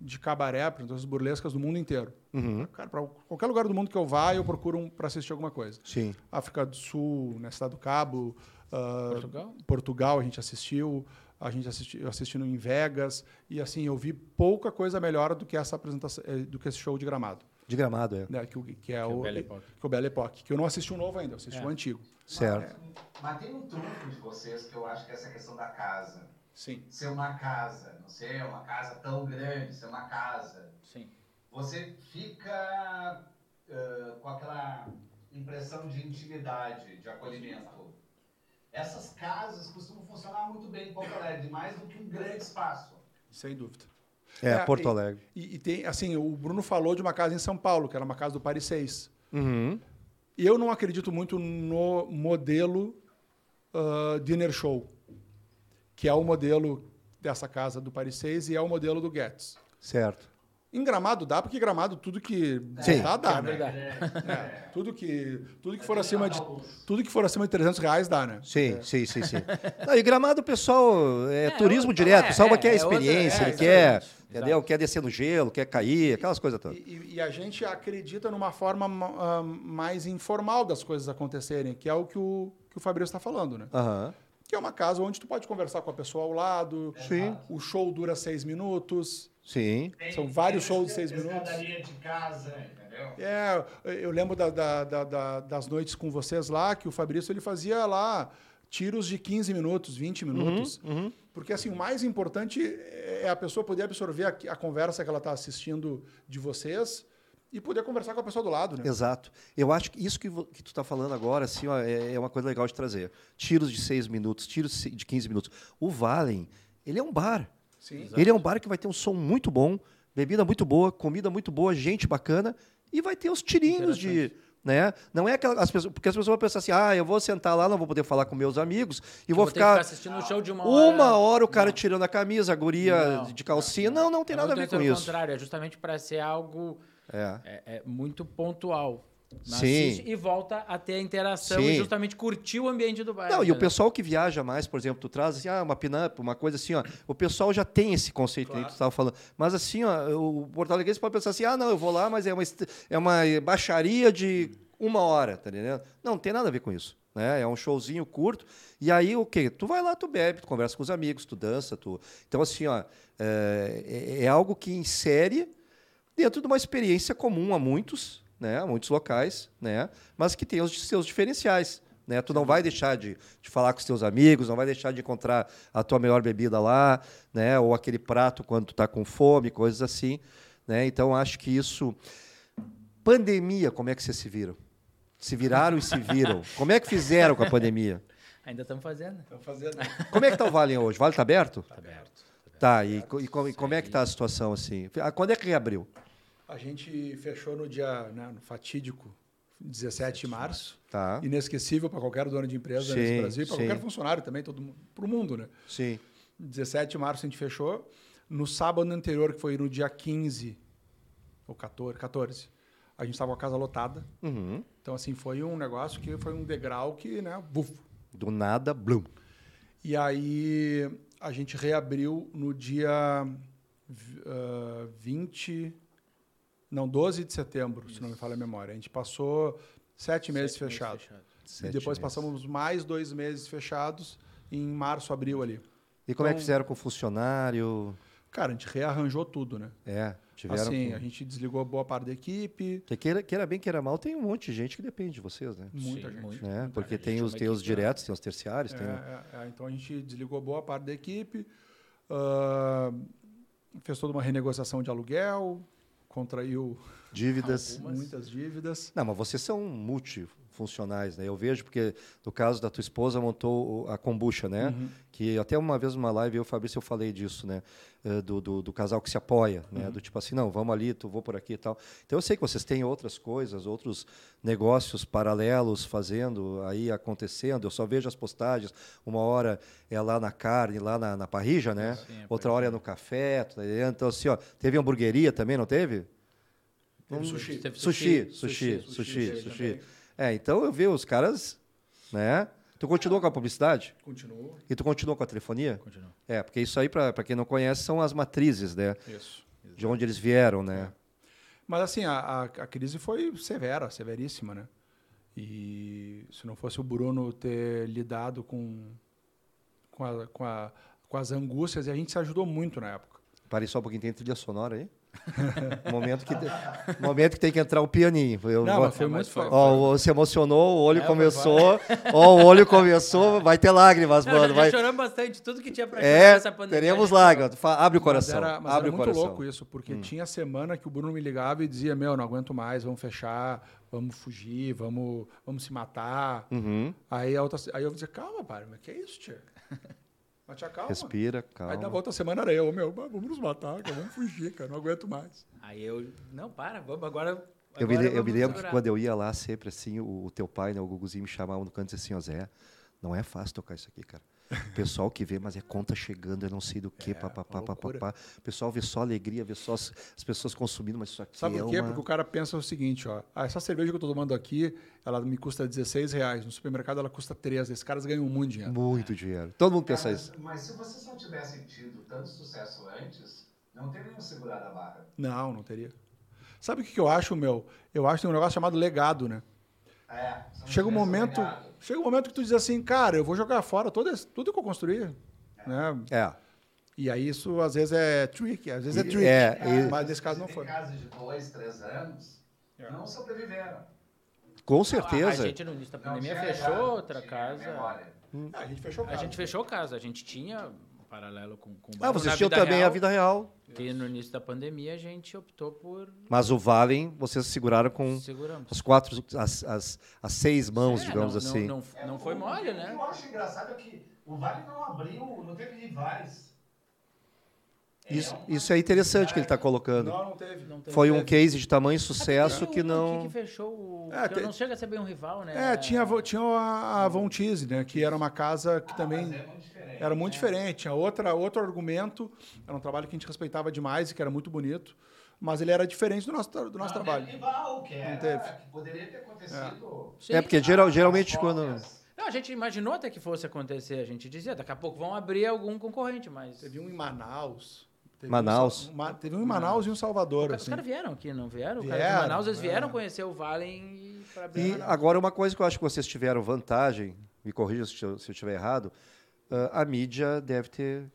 de cabaré, apresentações burlescas do mundo inteiro. Uhum. Cara, para qualquer lugar do mundo que eu vá, eu procuro um, para assistir alguma coisa. Sim. África do Sul, na Cidade do Cabo, ah, Portugal? Portugal a gente assistiu, a gente assistiu assistindo em Vegas e assim eu vi pouca coisa melhor do que essa apresentação, eh, do que esse show de Gramado, De gramado, é. né? Que, o- que é é o o Belle Époque. que é o Belle Époque, que eu não assisti o novo ainda, eu assisti É. o antigo. Certo. Mas tem um trunfo de vocês que eu acho que é essa questão da casa. Sim. Ser uma casa, não ser uma casa tão grande, ser uma casa. Sim. Você fica ah, com aquela impressão de intimidade, de acolhimento. Essas casas costumam funcionar muito bem em Porto Alegre, mais do que um grande espaço. Sem dúvida. É, É, Porto Alegre. E, e tem, assim, o Bruno falou de uma casa em São Paulo, que era uma casa do Paris 6. Uhum. E eu não acredito muito no modelo ah, dinner show, que é o modelo dessa casa do Paris 6 e é o modelo do Guedes. Certo. Em Gramado dá, porque Gramado tudo que Sim. dá, dá, É né? verdade. É, tudo que tudo que for acima de tudo que for acima de 300 reais dá, né? Sim, sim, sim, sim. Não, e Gramado, o pessoal é, É, turismo outra- direto. O é, pessoal é, quer é outra- experiência, é, ele quer, entendeu? Quer descer no gelo, quer cair, aquelas coisas todas. E, e- e a gente acredita numa forma ma- ah, mais informal das coisas acontecerem, que é o que o, que o Fabrício está falando, né? Aham. Que é uma casa onde tu pode conversar com a pessoa ao lado, Sim, o show dura seis minutos. Sim. São vários shows de seis escadaria de casa, entendeu? É, eu lembro da- da- da- da- das noites com vocês lá, que o Fabrício ele fazia lá tiros de 15 minutos, 20 minutos. uhum. Porque assim, o mais importante é a pessoa poder absorver a, a conversa que ela está assistindo de vocês e poder conversar com a pessoa do lado, né? Exato. Eu acho que isso que, que tu está falando agora assim, ó, é, é uma coisa legal de trazer. Tiros de seis minutos, tiros de 15 minutos. O Valen, ele é um bar. Sim. Ele é um bar que vai ter um som muito bom, bebida muito boa, comida muito boa, gente bacana e vai ter os tirinhos de. Né? Não é aquela, as pessoas, porque as pessoas vão pensar assim: ah, eu vou sentar lá, não vou poder falar com meus amigos e vou, ter que ficar, assistindo o show de uma hora. uma hora o cara tirando a camisa, a guria Não, de calcinha. Não, não, tem É nada a ver com isso. contrário, é justamente para ser algo É. é, é muito pontual. Sim. E volta a ter a interação Sim. e justamente curtir o ambiente do bar. Não, e o entendeu? pessoal que viaja mais, por exemplo, tu traz assim, ah, uma pin-up, uma coisa assim, ó. O pessoal já tem esse conceito que nem tu estava falando. Mas assim, ó, o Porto Alegre pode pensar assim, ah, não, eu vou lá, mas é uma, é uma baixaria de uma hora, tá entendendo? Não, não tem nada a ver com isso. Né? É um showzinho curto. E aí, o quê? Tu vai lá, tu bebe, tu conversa com os amigos, tu dança, tu. Então, assim, ó, é, é- é algo que insere dentro de uma experiência comum a muitos, né, a muitos locais, né, mas que tem os seus diferenciais. Né? Tu não vai deixar de, de falar com os teus amigos, não vai deixar de encontrar a tua melhor bebida lá, né, ou aquele prato quando tu está com fome, coisas assim. Né? Então, acho que isso... Pandemia, como é que vocês se viram? Se viraram e se viram. Como é que fizeram com a pandemia? Ainda estamos fazendo. Estão fazendo. Como é que está o Vale hoje? O Vale está aberto? Tá aberto. Tá, e, co- e co- e como é que está a situação assim? Quando é que reabriu? A gente fechou no dia, né, no fatídico 17 de março. Tá, Inesquecível para qualquer dono de empresa Sim, nesse Brasil, para qualquer funcionário também, todo para o mundo, né? sim. 17 de março a gente fechou. No sábado anterior, que foi no dia 15 ou 14, 14 a gente estava com a casa lotada. Uhum. Então, assim, foi um negócio que foi um degrau que, né, bufo. Do nada, blum. E aí a gente reabriu no dia ah, 20, não, 12 de setembro, se não me falha a memória. A gente passou sete meses Sete meses fechado. fechado. E Sete depois meses. passamos mais dois meses fechados em março, abril ali. E como é que Então- fizeram com o funcionário? Cara, a gente rearranjou tudo, né? É, tiveram. assim, que- a gente desligou boa parte da equipe. Porque queira, queira bem, queira mal, tem um monte de gente que depende de vocês, né? Muita Sim, gente. muito. Né? muita Porque gente, tem os, tem os diretos, tem os terciários, tem. um- É, é, é, então a gente desligou boa parte da equipe, ah, fez toda uma renegociação de aluguel, contraiu dívidas. Algumas. muitas dívidas. Não, mas vocês são multifuncionais, né? Eu vejo porque no caso da tua esposa montou a kombucha, né? Uhum. Que até uma vez numa live eu, Fabrício, eu falei disso, né? Eh, Do, do, do casal que se apoia, né? Do tipo assim, não, vamos ali, tu vou por aqui e tal. Então eu sei que vocês têm outras coisas, outros negócios paralelos fazendo, aí acontecendo. Eu só vejo as postagens. Uma hora é lá na carne, lá na, na parrija, né? Sim, a Outra hora é no café, tá? Então assim, ó, teve hamburgueria também, não teve? Teve sushi. Teve Sushi, sushi, sushi, sushi, sushi sushi. também. É, então eu vi os caras, né? Tu continua com a publicidade? Continuou. E tu continua com a telefonia? Continua. É, porque isso aí, para quem não conhece, são as matrizes, né? Isso. De onde eles vieram, né? Mas assim, a, a, a crise foi severa, severíssima, né? E se não fosse o Bruno ter lidado com, com, a, com, com as angústias, e a gente se ajudou muito na época. Parei só um pouquinho, tem trilha sonora aí? momento, que, momento que tem que entrar o pianinho. Eu, Não, vou- foi muito foi- Ó, se emocionou, o olho É, começou. Ó, o olho começou, vai ter lágrimas, Não, mano. Vai... já choramos bastante, tudo que tinha pra É, nessa pandemia. teremos lágrimas. Abre o coração. Mas era, mas abre era o muito coração. Hum. louco isso, porque tinha semana que o Bruno me ligava e dizia: Meu, não aguento mais, vamos fechar, vamos fugir, vamos, vamos se matar. Uhum. Aí, a outra, aí eu dizia: Calma, pai, mas que é isso, tia? Mas tia, calma. Respira, Aí na calma. outra semana era eu: Meu, vamos nos matar, cara, vamos fugir, cara, não aguento mais. Aí eu, não, para, vamos agora. Eu me, agora eu me lembro que quando eu ia lá, sempre assim, o, o teu pai, né, o Guguzinho, me chamava no canto e dizia assim, ó Zé, não é fácil tocar isso aqui, cara. O pessoal que vê, mas é conta chegando, eu não sei do que, É, papapá, papapá. O pessoal vê só alegria, vê só as, as pessoas consumindo, mas isso aqui Sabe é por quê? uma... Porque o cara pensa o seguinte, ó. Ah, essa cerveja que eu tô tomando aqui, ela me custa 16 reais. No supermercado ela custa 13. Esses caras ganham muito dinheiro. Muito dinheiro. Todo mundo pensa Cara, isso. mas, mas se vocês não tivessem tido tanto sucesso antes, não teriam segurado a barra. Não, não teria. Sabe o que, que eu acho, meu? Eu acho que tem um negócio chamado legado, né? É, se não Chega um momento, olhado, chega um momento que tu diz assim, cara, eu vou jogar fora todo esse- tudo que eu construí, né? É. E aí isso às vezes é trick, às vezes é trick. é, e- mas nesse caso não tem foi. casos de dois, três anos, É. não sobreviveram. Com A, a certeza. gente no início da pandemia fechou outra casa. memória. Ah, a gente fechou A casa. gente fechou casa. A gente tinha paralelo com, com o Ah, bar, vocês tinham também real, a vida real. Que no início da pandemia a gente optou por Mas o Valen, vocês seguraram com seguramos. as quatro, as, as, as seis mãos, É, digamos não, assim. Não, não, não foi o- mole, O que né? eu acho engraçado é que o Vale não abriu, não teve rivais. Isso, É isso é interessante que ele está colocando. Não, não teve. Não teve. Foi um teve. case de tamanho sucesso Até que um não. aqui que fechou o... É, que tem- não chega a ser bem um rival, né? É, tinha, tinha a, a Von Teese, né? Que era uma casa que também Mas é. Era muito né? diferente. Tinha outra, outro argumento. Era um trabalho que a gente respeitava demais e que era muito bonito. Mas ele era diferente do nosso, do nosso Não trabalho. teve rival, que, era, teve. que poderia ter acontecido. Sim. É porque geral- geralmente quando. Não, a gente imaginou até que fosse acontecer. A gente dizia, daqui a pouco vão abrir algum concorrente, mas... Teve um em Manaus. Teve Manaus. Um, uma- teve um em Manaus e um em Salvador. Os assim. caras vieram aqui, não vieram? Os caras Vieram, de Manaus, eles vieram é. conhecer o Valen e para abrir E Manaus. agora uma coisa que eu acho que vocês tiveram vantagem, me corrija se eu se eu estiver errado, a mídia deve ter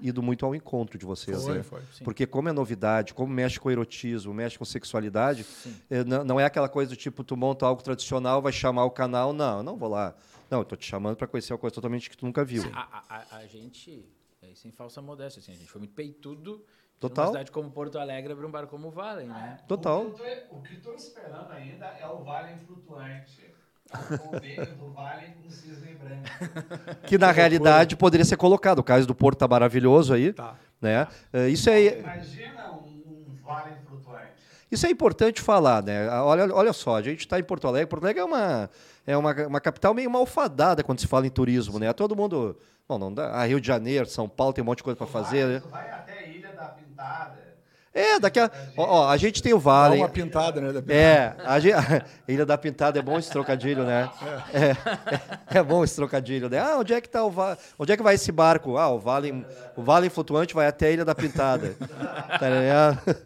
ido muito ao encontro de vocês, Foi, né? foi. Porque como é novidade, como mexe com erotismo, mexe com sexualidade, eh, não, é aquela coisa do tipo, tu monta algo tradicional, vai chamar o canal, não, eu não vou lá. Não, eu tô te chamando para conhecer uma coisa totalmente que tu nunca viu. A, a- a- a gente, é, sem falsa modéstia, assim, a gente foi muito peitudo. Total. Numa cidade como Porto Alegre, abrir um bar como o Valen, né? Total. O que eu estou esperando ainda é o Vale flutuante. Que na realidade poderia ser colocado. O caso do Porto tá maravilhoso aí, Tá. né? Eh, Isso é, Imagina um, um Vale flutuante. Isso é importante falar, né? Olha, olha só, a gente está em Porto Alegre. Porto Alegre é uma, é uma, uma capital meio malfadada quando se fala em turismo, né? Todo mundo. Bom, não dá. Ah, Rio de Janeiro, São Paulo tem um monte de coisa para fazer, vai- né? Vai até a Ilha da Pintada. É, daqui a. Ó, ó, a gente tem o Dá Vale. uma pintada, né? da- É, a gente, Ilha da Pintada é bom esse trocadilho, né? É, é bom esse trocadilho, né? Ah, onde é que tá o va... Onde é que vai esse barco? Ah, o Vale, o vale flutuante vai até a Ilha da Pintada. Tá ligado?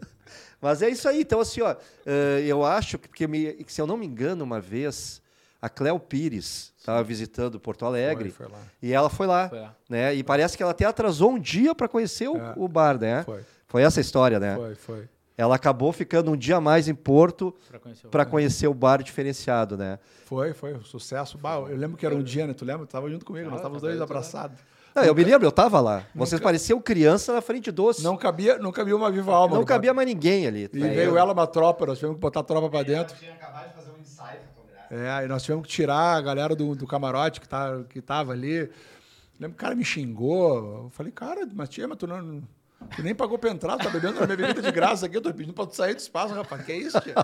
Mas é isso aí. Então, assim, ó, eh, eu acho que, me- que, se eu não me engano, uma vez, a Cléo Pires estava visitando Porto Alegre Foi, foi e ela foi lá, Foi lá. né? E parece que ela até atrasou um dia para conhecer o, É. o bar, né? Foi, Foi essa a história, né? foi, foi. Ela acabou ficando um dia a mais em Porto Pra conhecer o para conhecer o bar diferenciado, né? Foi, foi. um Sucesso. Bah, eu lembro que era um dia, né? Tu lembra? Tu tava junto comigo, nós Ah, estávamos tava dois tava. abraçados. Não, eu me lembro, eu tava lá. Vocês Nunca- pareciam criança na frente doce. Não cabia, não cabia uma viva alma. Não no cabia mais ninguém ali. tá E ligado? veio ela, uma tropa, nós tivemos que botar a tropa pra Ela dentro. tinha acabado de fazer um ensaio fotográfico. É, aí nós tivemos que tirar a galera do, do camarote que, tá, que tava ali. Lembro que o cara me xingou. Eu falei, cara, mas tia, mas tu, não, tu nem pagou pra entrar, tu tá bebendo a minha bebida de graça aqui, eu tô pedindo pra tu sair do espaço, rapaz. Que isso, tia?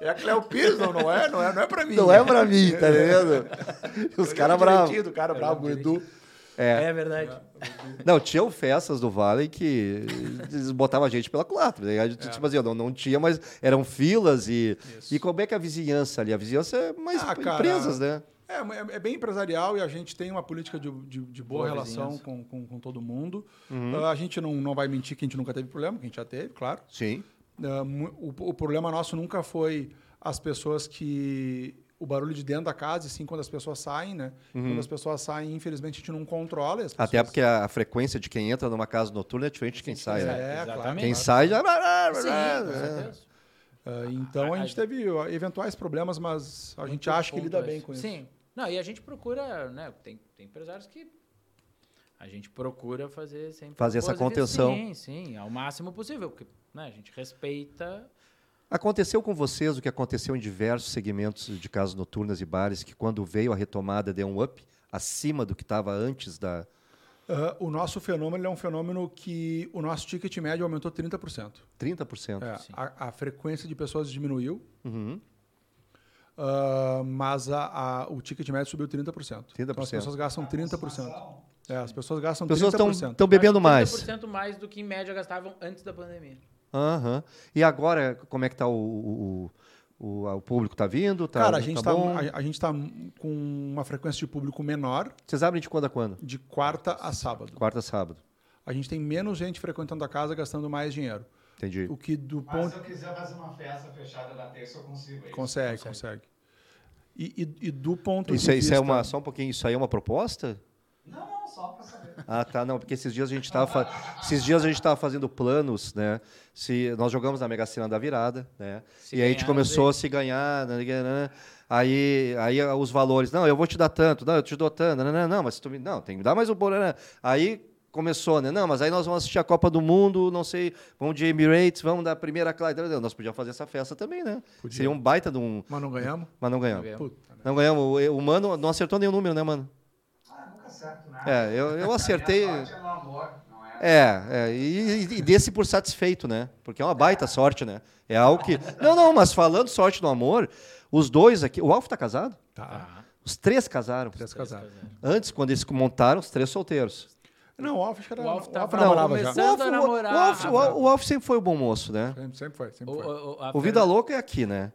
É a Cleo Pires, não, não é? Não é, não é pra mim. Não é pra mim, tá vendo? Os caras bravos. O cara bravo, o Edu. É verdade. Não, tinham festas do Vale que eles botavam a gente pela culatra. Né? A É. gente, tipo assim, não, não tinha, mas eram filas e. E como é que é a vizinhança ali? A vizinhança é mais Ah, cara, empresas, né? É, é- é bem empresarial e a gente tem uma política de, de- de boa, Boa relação com, com, com todo mundo. Uhum. Ah, a gente não, não vai mentir que a gente nunca teve problema, que a gente já teve, claro. Sim. Mu- o, o problema nosso nunca foi as pessoas que, o barulho de dentro da casa, e sim quando as pessoas saem, né? Quando as pessoas saem, infelizmente, a gente não controla. e as Até pessoas- porque a, a frequência de quem entra numa casa noturna é diferente de quem sai, né? É, Exatamente. claro. Quem sai já. Sim, É. com certeza. Ah, então a A- gente teve eventuais problemas, mas a gente acha que lida bem com isso. Sim. Não, e a gente procura, né? Tem, tem empresários que a gente procura fazer sempre. Fazer essa contenção. Sim, sim, ao máximo possível. Porque né, a gente respeita. Aconteceu com vocês o que aconteceu em diversos segmentos de casas noturnas e bares, que quando veio a retomada deu um up acima do que estava antes da. Ah, o nosso fenômeno é um fenômeno que o nosso ticket médio aumentou 30%. 30%. É, Sim. a, a frequência de pessoas diminuiu, Uhum. Ah, mas a, a- o ticket médio subiu 30%. Então 30%. as pessoas gastam 30%. É, as pessoas gastam As pessoas 30%. estão bebendo mais. 30% mais do que em média gastavam antes da pandemia. Aham. E agora, como é que está o, o, o, o público? Está vindo? Tá, Cara, a gente tá está bom? a, a gente tá com uma frequência de público menor Vocês abrem de quando a quando? de quarta a sábado. Quarta, sábado. A gente tem menos gente frequentando a casa gastando mais dinheiro. Entendi. O que do Mas ponto se eu quiser fazer uma festa fechada da terça, eu consigo. é isso? consegue, consegue. E, e- e do ponto Isso, de é- vista isso é uma, só um pouquinho, isso aí é uma proposta? Não, não, só pra saber. Ah, tá, não, porque esses dias a gente estava esses dias a gente estava fazendo planos, né? Se nós jogamos na Mega Sena da virada, né? Se e aí a gente começou a se ganhar, né, né, aí aí os valores, não, eu vou te dar tanto, não, eu te dou tanto, não, não, não mas se tu me, não, tem que dar mais um bolo, né? Aí começou, né? Não, mas aí nós vamos assistir a Copa do Mundo, não sei, vamos de Emirates, vamos da primeira classe, nós podíamos fazer essa festa também, né? Podia. Seria um baita de um, Mas não ganhamos? mas não ganhamos. Ganhamos. Puta, né? Não ganhamos, o, o mano não acertou nenhum número, né, mano? Ah, nunca acerto nada. É, eu, eu acertei. É não é? É, é e, e desse por satisfeito, né? Porque é uma baita sorte, né? É algo que. Não, não, mas falando sorte no amor, os dois aqui. O Alf tá casado? Tá. Os três casaram. Três casados. Antes, quando eles montaram, os três solteiros. Não, o Alf acho que era. O Alf tava namorava já. O Alf, a o- namorar. o Alf- o Alf- o Alf sempre foi o bom moço, né? Sempre, sempre foi, sempre O, foi. o, a O Vida Louca é aqui, né?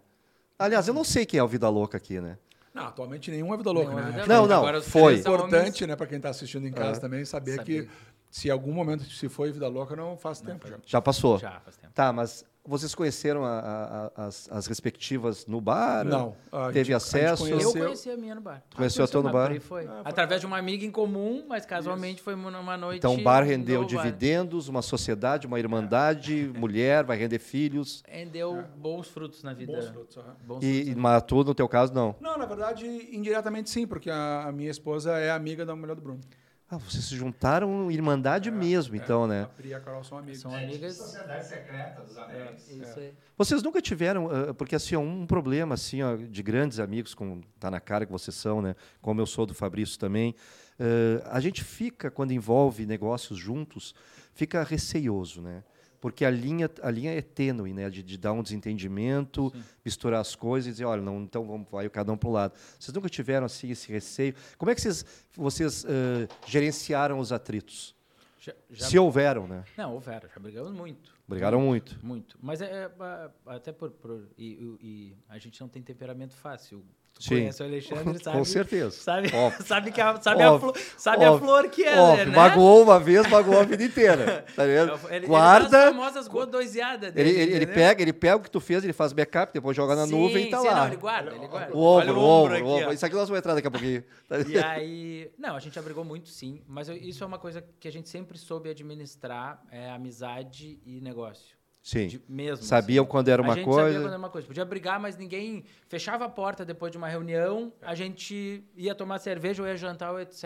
Aliás, eu não sei quem é o Vida Louca aqui, né? Não, atualmente nenhum é vida louca, Não, é né? vida Não, não, foi. é homens- importante, né, para quem está assistindo em casa É. também, saber Saber. que se em algum momento se foi vida louca, não faz tempo já. Já passou. Já, faz tempo. Tá, mas vocês conheceram a- a- a- as, as respectivas no bar? Não. Teve gente- acesso? Eu conheceu- conheci a minha no bar. Conheceu a tua no bar? Pri foi. Ah. Através de uma amiga em comum, mas casualmente foi numa noite. Então o bar rendeu no bar. dividendos, uma sociedade, uma irmandade, mulher, vai render filhos. Rendeu bons frutos na vida. Bons frutos, aham. Bons E, frutos. e mas tu, no teu caso, não. Não, na verdade, indiretamente sim, porque a, a minha esposa é amiga da mulher do Bruno. Ah, vocês se juntaram irmandade mesmo, então, A né? Pri e a Carol são amigas. São É, amigas. Sociedade secreta dos anéis. Isso aí. Vocês nunca tiveram, ah, porque assim, ó, um problema assim, ó, de grandes amigos, como tá na cara que vocês são, né? Como eu sou do Fabrício também, ah, a gente fica quando envolve negócios juntos, fica receioso, né? Porque a linha, a linha é tênue, né? De, de dar um desentendimento, misturar as coisas e dizer, olha, não, então vamos vai cada um para um lado. Vocês nunca tiveram assim esse receio? Como é que vocês, vocês ah, gerenciaram os atritos? Já, já- Se houveram, né? Não, houveram. Já brigamos muito. Brigaram muito. Muito. Mas é, é, a- até por. por- e- e a gente não tem temperamento fácil. Tu Sim. conhece o Alexandre, sabe? Com certeza. Sabe, sabe, que a, sabe, a, flor, sabe a flor que é, Óbvio, né? magoou uma vez, magoou a vida inteira. Tá vendo? Ele, ele Guarda. dá as famosas Ele, dele. ele, ele entendeu? pega, ele pega o que tu fez, ele faz backup, depois joga na Sim, nuvem e tá sim, lá. Não, ele guarda, ele guarda. O ombro, o ombro, aqui, o ombro. Isso aqui nós vamos entrar daqui a pouquinho. Tá E aí, não, a gente já brigou muito, sim, mas eu- isso é uma coisa que a gente sempre soube administrar, é amizade e negócio. Sim. De- mesmo. Sabiam assim. quando era a uma gente sabia coisa. quando era uma coisa. Podia brigar, mas ninguém fechava a porta depois de uma reunião, a gente ia tomar cerveja ou ia jantar, ou etc,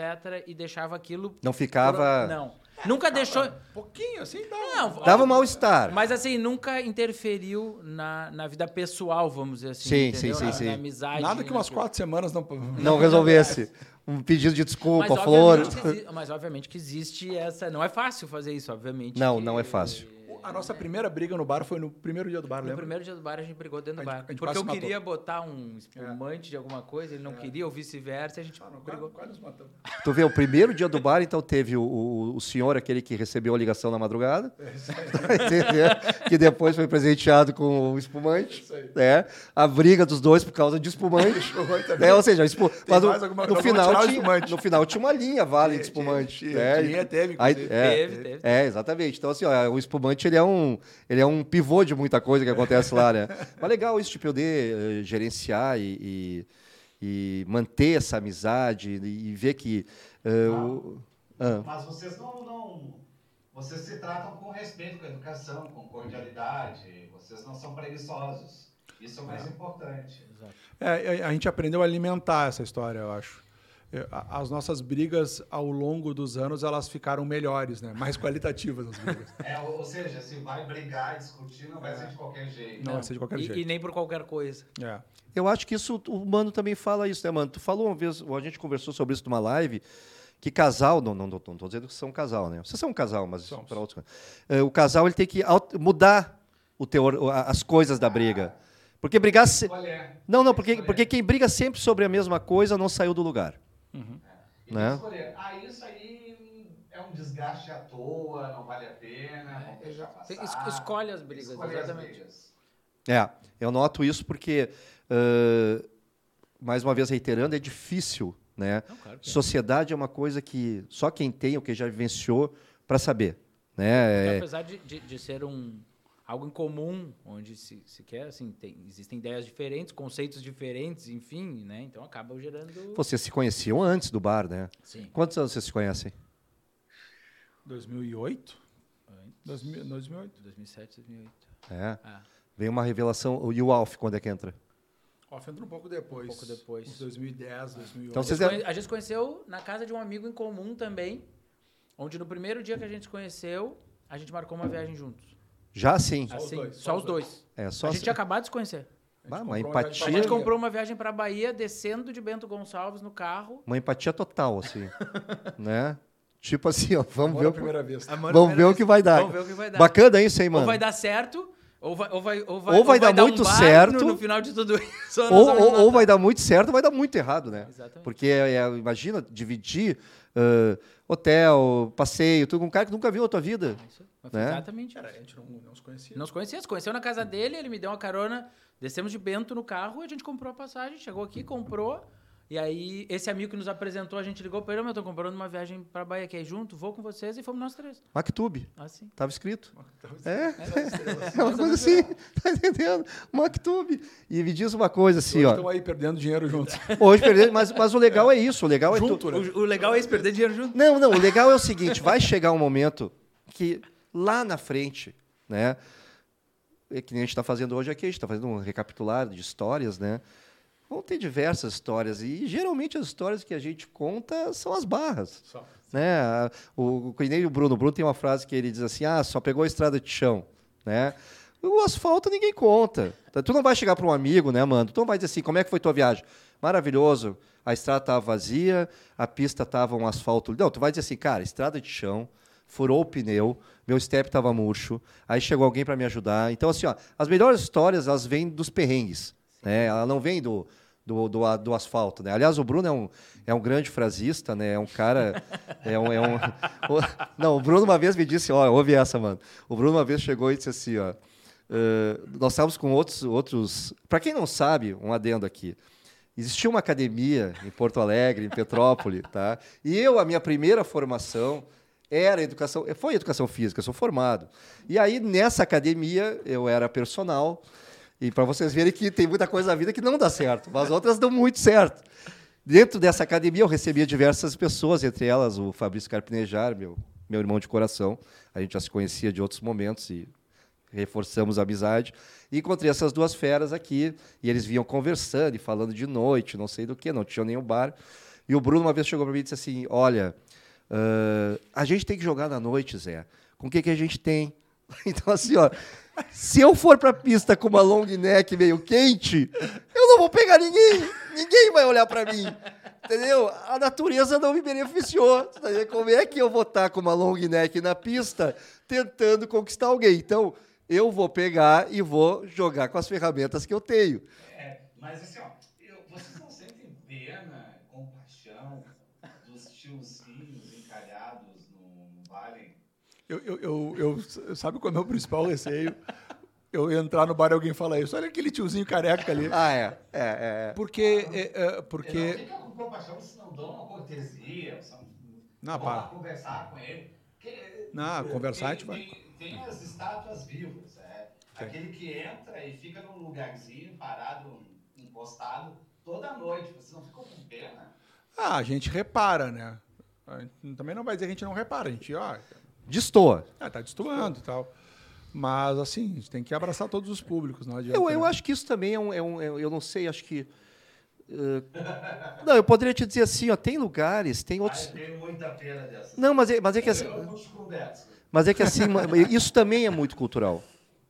e deixava aquilo... Não ficava. Não. Nunca deixou... Um pouquinho, assim, dá. Não, Dava um mal-estar. mas assim, nunca interferiu na, na vida pessoal, vamos dizer assim. Sim, entendeu? sim, sim, Na- sim. Na amizade. Nada que umas quatro semanas não. Não resolvesse. Um pedido de desculpa, Mas flor. obviamente, que mas obviamente que existe essa. Não é fácil fazer isso, obviamente. Não, que- não é fácil. A nossa primeira briga no bar foi no primeiro dia do bar, No lembra? primeiro dia do bar a gente brigou dentro do A gente- bar. a gente Porque eu matou. queria botar um espumante de alguma coisa, ele não queria, ou vice-versa, e a gente Ah, não, brigou. quase, quase nos matamos. Tu vê, o primeiro dia do bar, então teve o, o, o senhor, aquele que recebeu a ligação na madrugada, entendeu? que depois foi presenteado com o espumante. Isso aí. Né? A briga dos dois por causa de espumante. Né? Ou seja, o espu... mas no, mais alguma- no final tinha, espumante. no final tinha uma linha vale de espumante. tinha, né? tinha, teve, Aí- é, Teve, teve. É, exatamente. Então, assim, ó, o espumante ele é, um, ele é um pivô de muita coisa que acontece lá, né? Mas legal isso, tipo, eu de eh, gerenciar e, e, e manter essa amizade e, e ver que. o- ah, Mas vocês não, não. Vocês se tratam com respeito, com educação, com cordialidade. Vocês não são preguiçosos. Isso é o mais importante. É, a- a gente aprendeu a alimentar essa história, eu acho. É, As nossas brigas ao longo dos anos elas ficaram melhores, né? Mais qualitativas as brigas. É, ou, seja, se vai brigar e discutir, não vai ser de qualquer jeito. Não vai ser de qualquer e, jeito. e nem por qualquer coisa. É. Eu acho que isso, o Mano também fala isso, né, Mano? Tu falou uma vez, a gente conversou sobre isso numa live, que casal, não, não, não, não tô dizendo que são um casal, né? Vocês são um casal, mas Somos. para outros. Eh, o casal ele tem que mudar o teor, as coisas da briga. Porque brigar. Se... Não, não, porque, porque quem briga sempre sobre a mesma coisa não saiu do lugar. E tem né? que escolher. Ah, isso aí é um desgaste à toa, não vale a pena, vamos deixar Tem- passar. es- escolhe as brigas, Escolhe as exatamente. brigas. É, eu noto isso porque, ãh, mais uma vez reiterando, é difícil, né? Não, claro que é. Sociedade é uma coisa que só quem tem ou quem já vivenciou para saber, né? É, apesar de, de, de ser um algo em comum, onde se, se quer, assim, tem, existem ideias diferentes, conceitos diferentes, enfim, né? Então acaba gerando... vocês se conheciam antes do bar, né? Sim. Quantos anos vocês se conhecem? 2008? Antes, 2000, 2008. 2007, 2008. É. Ah, Vem uma revelação. E o Alf, quando é que entra? Off entra um pouco depois. Um pouco depois. Uns 2010, 2008. Então vocês conhe- a gente se conheceu na casa de um amigo em comum também, onde no primeiro dia que a gente se conheceu, a gente marcou uma viagem juntos. Já sim. Só os Assim, dois, só os dois. É só a gente assim. tinha acabado de se conhecer. Ah, uma comprou uma empatia. A gente Bahia. comprou uma viagem pra Bahia, descendo de Bento Gonçalves no carro. Uma empatia total, assim. né? Tipo assim, ó, vamos Amor ver, o, primeira vamos ver o que vai dar. Vamos ver o que vai dar. Bacana isso, hein, Ou mano? vai dar certo, ou vai, ou vai, ou vai, Ou vai dar um muito bar certo, No, no final de tudo isso. Ou, ou- ou vai dar muito certo ou vai dar muito errado, né? Exatamente. Porque, é, imagina, dividir ãh, hotel, passeio, tudo com um cara que nunca viu a tua vida. É isso aí. Mas foi né? Exatamente. Cara, a gente não, não se conhecia. Não se conhecia, se conheceu na casa dele, ele me deu uma carona, descemos de Bento no carro e a gente comprou a passagem, chegou aqui, comprou. E aí, esse amigo que nos apresentou, a gente ligou pra ele, "Ô, meu, tô comprando uma viagem pra Bahia aqui aí junto, vou com vocês e fomos nós três. Mactube, Assim. tava escrito. Então, É, estrelas. é uma coisa assim, tá entendendo? Mactube. E me diz uma coisa assim, ó. Estão aí perdendo dinheiro juntos. Hoje perdeu, mas, mas o legal é isso, o legal é tu- Junto, né? O, o legal é isso, perder dinheiro junto. Não, não, o legal é o seguinte, vai chegar um momento que lá na frente, né? É que nem a gente está fazendo hoje aqui, a gente está fazendo um recapitulado de histórias, né? Vão ter diversas histórias e geralmente as histórias que a gente conta são as barras, Só. né? O, o Bruno, Bruno tem uma frase que ele diz assim: "Ah, só pegou a estrada de chão", né? O asfalto ninguém conta. Tá, Tu não vai chegar para um amigo, né, mano? Tu não vai dizer assim: "Como é que foi tua viagem?" Maravilhoso. A estrada estava vazia, a pista estava um asfalto. Não, tu vai dizer assim: "Cara, estrada de chão, furou o pneu, meu step estava murcho, aí chegou alguém para me ajudar". Então assim, ó, as melhores histórias elas vêm dos perrengues, né? Ela não vem do do, do, do asfalto, né? Aliás, o Bruno é um, é um grande frasista, né? É um cara, é um, é um não, o Bruno uma vez me disse, ó, ouve essa, mano. O Bruno uma vez chegou e disse assim, ó, eh, nós estávamos com outros, outros, para quem não sabe, um adendo aqui. Existia uma academia em Porto Alegre, em Petrópolis, tá? E eu, a minha primeira formação era educação, foi educação física, sou formado. E aí nessa academia eu era personal. E para vocês verem que tem muita coisa na vida que não dá certo, mas outras dão muito certo. Dentro dessa academia eu recebia diversas pessoas, entre elas o Fabrício Carpinejar, meu, meu irmão de coração. A gente já se conhecia de outros momentos e reforçamos a amizade. E encontrei essas duas feras aqui, e eles vinham conversando e falando de noite, não sei do que, não tinha nenhum bar. E o Bruno uma vez chegou para mim e disse assim: Olha, ãh, a gente tem que jogar na noite, Zé. Com o que, que a gente tem? Então, assim, ó, se eu for pra pista com uma long neck meio quente, eu não vou pegar ninguém. Ninguém vai olhar pra mim. Entendeu? A natureza não me beneficiou. Tá? Como é que eu vou estar com uma long neck na pista tentando conquistar alguém? Então, eu vou pegar e vou jogar com as ferramentas que eu tenho. É, mas assim, ó, eu- vocês não sentem pena, compaixão dos tiozinhos encalhados no, no vale? Eu, eu, eu, eu- sabe qual é o meu principal receio? Eu entrar no bar e alguém falar isso. Olha aquele tiozinho careca ali. Ah, é. É, é, é. Porque, é, é, Porque... Não fica com compaixão, vocês não dão uma cortesia, são, Não, para. conversar com ele. Porque, Não, conversar a gente tem, vai. tem, tem as estátuas vivas, é. Aquele que entra e fica num lugarzinho parado, encostado, toda noite. Vocês não ficam com pena? Ah, a gente repara, né? A gente Também não vai dizer que a gente não repara. A gente, ó, Destoa. ah, tá destoando e tal. Mas, assim, a gente tem que abraçar todos os públicos, não adianta. Eu, eu né? acho que isso também é um, é um- é um- Eu não sei, acho que. eh, não, eu poderia te dizer assim, ó, tem lugares, tem outros. Ai, tenho muita pena dessas. Não, mas é, mas é que assim, Eu mas é que assim, isso também é muito cultural.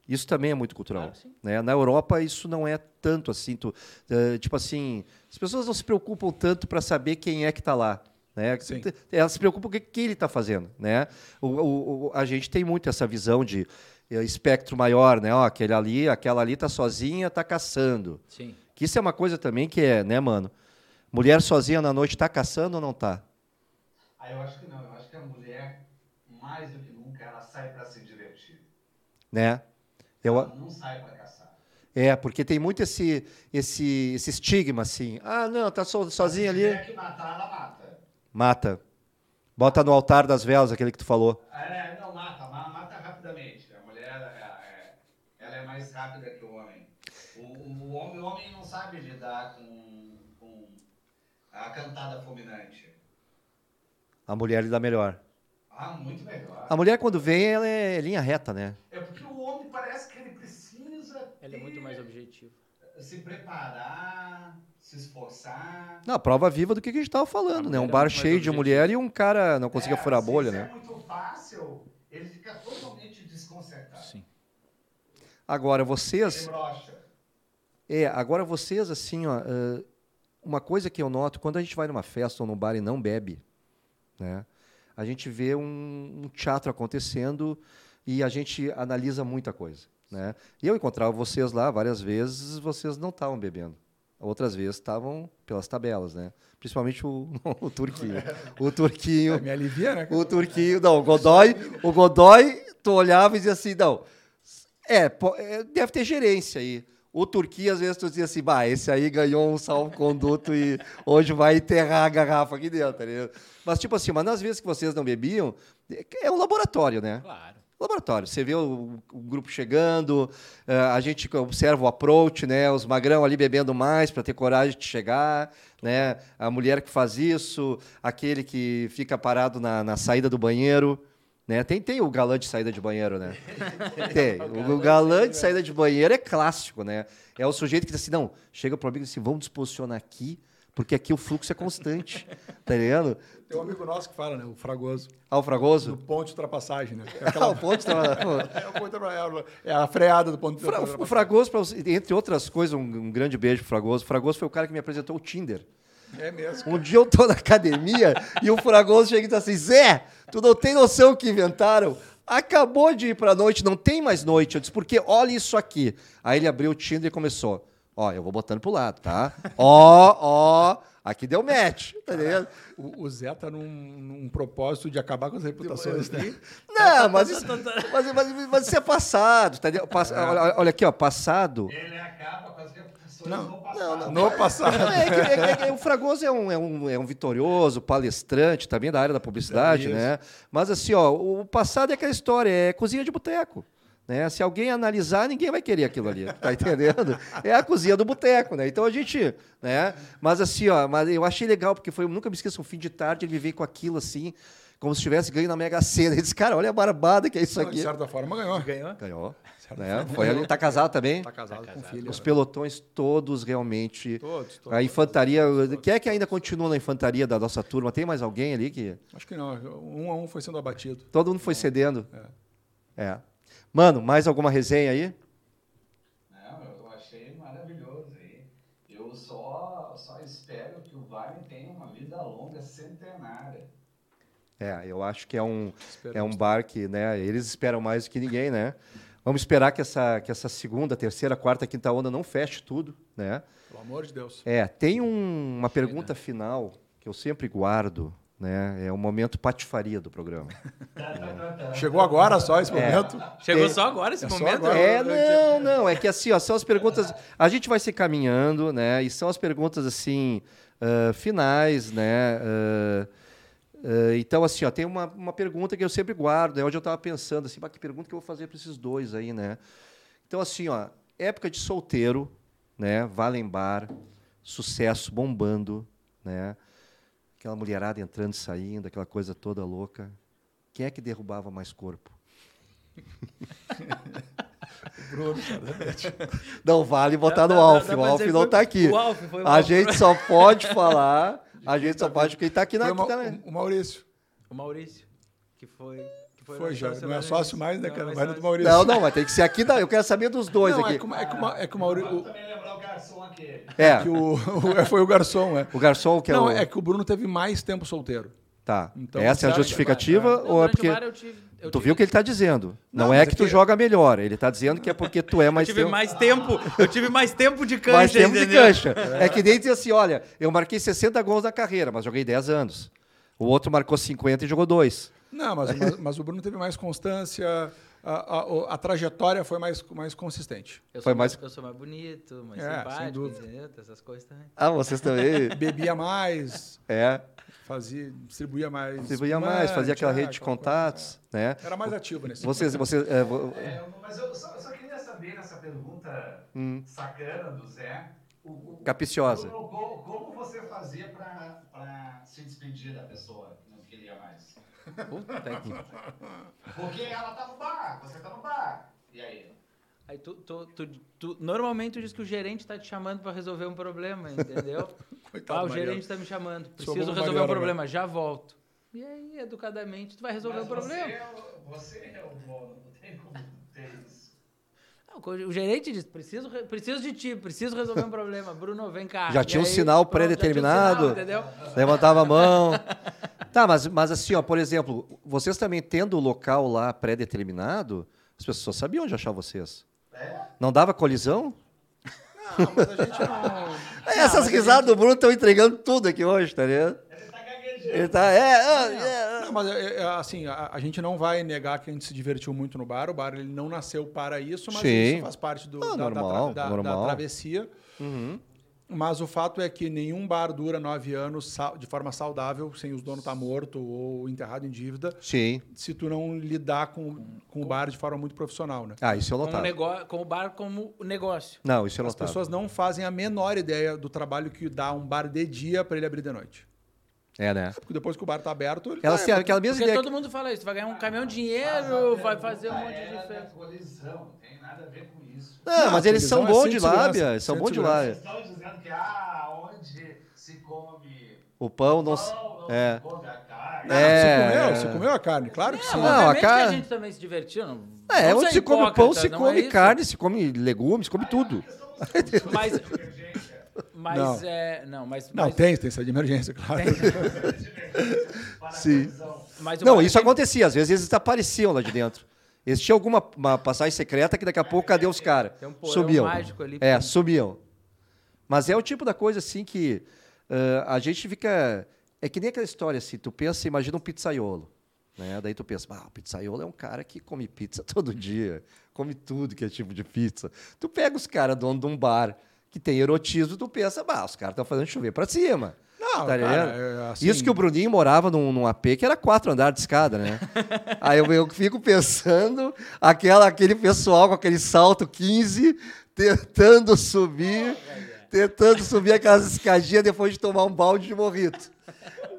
Isso também é muito cultural. Sim. né? Na Europa isso não é tanto assim, tu, eh, tipo assim, as pessoas não se preocupam tanto para saber quem é que está lá. Né? Sim. Elas se preocupam com o que, que ele está fazendo. Né? O, o- o- a gente tem muito essa visão de eh, espectro maior, né? Ó, aquele ali, aquela ali está sozinha, está caçando. Sim. Que isso é uma coisa também que é, né, mano? Mulher sozinha na noite está caçando ou não está? Ah, eu acho que não. Eu acho que a mulher, mais do que nunca, ela sai para se divertir. Né? Eu, Ela não sai para caçar. É, porque tem muito esse, esse, esse estigma, assim. Ah, não, tá so, sozinha Se ali. tiver que matar, ela mata. Mata. Bota no altar das velas, aquele que tu falou. É, não, mata, ma- mata rapidamente. A mulher, é, é, ela é mais rápida que o homem. O, o homem, o homem não sabe lidar com, com a cantada fulminante. A mulher lhe dá melhor. Ah, muito melhor. A mulher, quando vem, ela é linha reta, né? É porque o homem parece que ele precisa Ele é muito mais objetivo. se preparar, se esforçar. Não, a prova viva do que a gente tava falando, A né? Um é bar cheio de mulher e um cara não conseguia É, furar a bolha, né? é muito fácil, ele fica totalmente desconcertado. Sim. Agora, vocês... É, agora vocês, assim, ó... uma coisa que eu noto, quando a gente vai numa festa ou num bar e não bebe, né? A gente vê um, um teatro acontecendo e a gente analisa muita coisa, né? E eu encontrava vocês lá várias vezes, vocês não estavam bebendo. Outras vezes estavam pelas tabelas, né? Principalmente o, o Turquinho. O Turquinho... Me alivia, né? O Turquinho, não, o Godoy, o Godoy, tu olhava e dizia assim, não, é, é, deve ter gerência aí. O Turquinho, às vezes, tu dizia assim, bah, esse aí ganhou um salvo-conduto e hoje vai enterrar a garrafa aqui dentro, tá? Mas, tipo assim, mas nas vezes que vocês não bebiam, é- é um laboratório, né? Claro. Laboratório. Você vê o, o grupo chegando, eh, a gente observa o approach, né? Os magrão ali bebendo mais para ter coragem de chegar, né? A mulher que faz isso, aquele que fica parado na, na saída do banheiro, né? Tem, tem o galã de saída de banheiro, né? Tem. O, o galã de saída de banheiro é clássico, né? É o sujeito que diz assim, não, chega pro amigo e diz assim, vamos nos posicionar aqui, porque aqui o fluxo é constante, tá ligado? Tem um amigo nosso que fala, né? O Fragoso. Ah, o Do Fragoso? ponto de ultrapassagem, né? É, Ah, aquela- o ponto é o ponto de ultrapassagem, é a freada do ponto de Fra- ultrapassagem. o Fragoso, entre outras coisas, um, um grande beijo pro Fragoso. O Fragoso foi o cara que me apresentou o Tinder. É mesmo. Um dia eu tô na academia e o Fragoso chega e diz assim: Zé, tu não tem noção o que inventaram? Acabou de ir pra noite, não tem mais noite. Eu disse, porque olha isso aqui. Aí ele abriu o Tinder e começou. Ó, eu vou botando pro lado, tá? Ó, ó, aqui deu match, tá ligado? O, o Zé tá num, num propósito de acabar com as reputações, né? Não, mas isso, mas, mas- mas isso é passado, tá? Pass- olha, olha aqui, ó, passado. Ele acaba com as reputações Não, no passado. No passado. É, é que- é que o Fragoso é um, é, um, é um vitorioso palestrante, também da área da publicidade, É né? Mas assim, ó, o passado é aquela história, é cozinha de boteco. Né? Se alguém analisar, ninguém vai querer aquilo ali, tá entendendo? É a cozinha do boteco, né? Então a gente, né? Mas assim, ó, mas eu achei legal porque foi, eu nunca me esqueço, um fim de tarde ele veio com aquilo assim, como se tivesse ganho na Mega Sena. Ele disse, cara, olha a barbada que é isso Não, de aqui. certa forma ganhou. Ganhou? Ganhou, né? Foi ali, tá casado também? Tá casado Tá com casado. filho. Os pelotões todos realmente Todos, todos. a infantaria. Quem é que ainda continua na infantaria da nossa turma? Tem mais alguém ali que. Acho que não. Um a um foi sendo abatido. Todo mundo foi cedendo. É. Mano, mais alguma resenha aí? Não, eu achei maravilhoso aí. Eu só, só espero que o Vale tenha uma vida longa, centenária. É, eu acho que é um, é um bar que, né? Eles esperam mais do que ninguém, né? Vamos esperar que essa, que essa segunda, terceira, quarta, quinta onda não feche tudo, né? Pelo amor de Deus. É, tem um- uma pergunta final que eu sempre guardo, né? É o momento patifaria do programa. Chegou agora só esse É. momento. Chegou É. só agora esse É momento? agora. É, não, não, é que assim, ó, são as perguntas. A gente vai se caminhando, né? E são as perguntas assim ah, finais, né? ah, ah, então, assim, ó, tem uma, uma pergunta que eu sempre guardo. Né? Hoje eu estava pensando assim, "Bah, que pergunta que eu vou fazer para esses dois aí, né? Então, assim, ó, época de solteiro, né? Valembar, sucesso bombando, né? Aquela mulherada entrando e saindo, aquela coisa toda louca. Quem é que derrubava mais corpo? Bruno. Não vale botar Dá- no Alf, dá o Alf não está aqui. o Alf foi o A gente só pode falar, a gente só pode quem está aqui na Foi o o Maurício. O Maurício, que foi. Que foi, já. sócio Não é sócio mais, né, Não, cara? Vai no do. Maurício. Não, não, mas tem que ser aqui. Da, eu quero saber dos dois Não, aqui. é que, é que, é que o Maurício. Lembrar o. É, que o, o- foi o garçom, é. o garçom que é não, o. é que o Bruno teve mais tempo solteiro. Tá. Então, Essa é a justificativa Não, ou é porque. eu tive, eu Tu tive- viu o que ele está dizendo? Não, Não, é mas que é tu que- joga melhor. Ele está dizendo que é porque tu é Eu mais tive tempo. mais tempo, eu tive mais tempo de cancha, mais tempo de entendeu? cancha. É. que nem dizer assim: olha, eu marquei 60 gols na carreira, mas joguei 10 anos. O outro marcou 50 e jogou dois. Não, mas, mas, mas o Bruno teve mais constância, a, a- a trajetória foi mais, mais consistente. Eu Foi sou mais- Eu sou mais bonito, mais É, sem simpático, dúvida. entendeu? Essas coisas também. Ah, vocês também? Bebia mais, é. fazia, distribuía mais. Distribuía mais, fazia aquela é, rede de aquela coisa, contatos, né? é. Era mais ativo nesse Vocês, vocês, é, vo- É, mas eu só, só queria saber nessa pergunta Hum. sacana do Zé. O, o, Capiciosa. Como, como- como você fazia pra se despedir da pessoa que não queria mais? Puta que... Porque ela tá no bar, você tá no bar. E aí? Aí tu, tu, tu, tu- normalmente tu diz que o gerente tá te chamando pra resolver um problema, entendeu? Coitado ah, o gerente tá me chamando, preciso resolver Mariano, um problema, já volto. E aí, educadamente, tu vai resolver Mas o problema. Você é, o, você é o dono, não tem como ter isso. Não, o gerente diz, preciso, re- preciso de ti, preciso resolver um problema. Bruno, vem cá. Já E tinha um aí, sinal pronto, já tinha um pré-determinado. sinal, entendeu? levantava a mão. Tá, mas, mas assim, ó, por exemplo, vocês também tendo o local lá pré-determinado, as pessoas sabiam onde achar vocês. É? Não dava colisão? Não, mas a gente não. Essas risadas do Bruno estão entregando tudo aqui hoje, tá ligado? Ele tá gaguejando. Ele tá. É, é, é. Não, mas é, é, assim, a, a gente não vai negar que a gente se divertiu muito no bar. O bar ele não nasceu para isso, mas Sim. isso faz parte do, Ah, da, da normal, da- da normal. travessia. Uhum. Mas o fato é que nenhum bar dura nove anos de forma saudável, sem os donos estar morto ou enterrado em dívida, Sim. se tu não lidar com, com o bar de forma muito profissional, né? Ah, isso eu Com o, notava. negócio, com o bar como negócio. Não, isso eu As notava. pessoas não fazem a menor ideia do trabalho que dá um bar de dia para ele abrir de noite. É, né? Porque depois que o bar tá aberto, ele Elas tá- têm aquela mesma Porque ideia. todo mundo fala isso, tu vai ganhar um caminhão de dinheiro, Mas a vai fazer um monte de colisão, não tem nada a ver com isso. Não, Não, mas eles são é bons de lábia. são bons de lábia. Vocês estão dizendo que ah, onde se come O pão não. se- pão, não É. se come a carne. Não, É. Você comeu? Você comeu a carne? Claro que sim. Não, a que a gente também se divertiu. Não, É, onde se come pão, se não come é isso? carne, se come legumes, se come tudo. Mas, mas Não. é, não, mas, Não, mas, tem, tem essa de emergência, claro. Para a Sim. mas o Não, isso tem- acontecia. Às vezes eles desapareciam lá de dentro. Eles tinham alguma uma passagem secreta que daqui a pouco, cadê os caras? Tem um Sumiam. mágico ali, É, pô. sumiam. Mas é o tipo da coisa assim que ah, a gente fica. É que nem aquela história assim, tu pensa, imagina um pizzaiolo. Né? Daí tu pensa, ah, o pizzaiolo é um cara que come pizza todo dia, come tudo que é tipo de pizza. Tu pega os caras dono de um bar que tem erotismo, tu pensa, bah, os caras estão fazendo chover pra cima. Não, Tá cara, é, assim- Isso que o Bruninho morava num, num AP que era quatro andares de escada, né? Aí eu, eu fico pensando, aquela, aquele pessoal com aquele salto 15, tentando subir, tentando subir aquelas escadinhas depois de tomar um balde de morrito.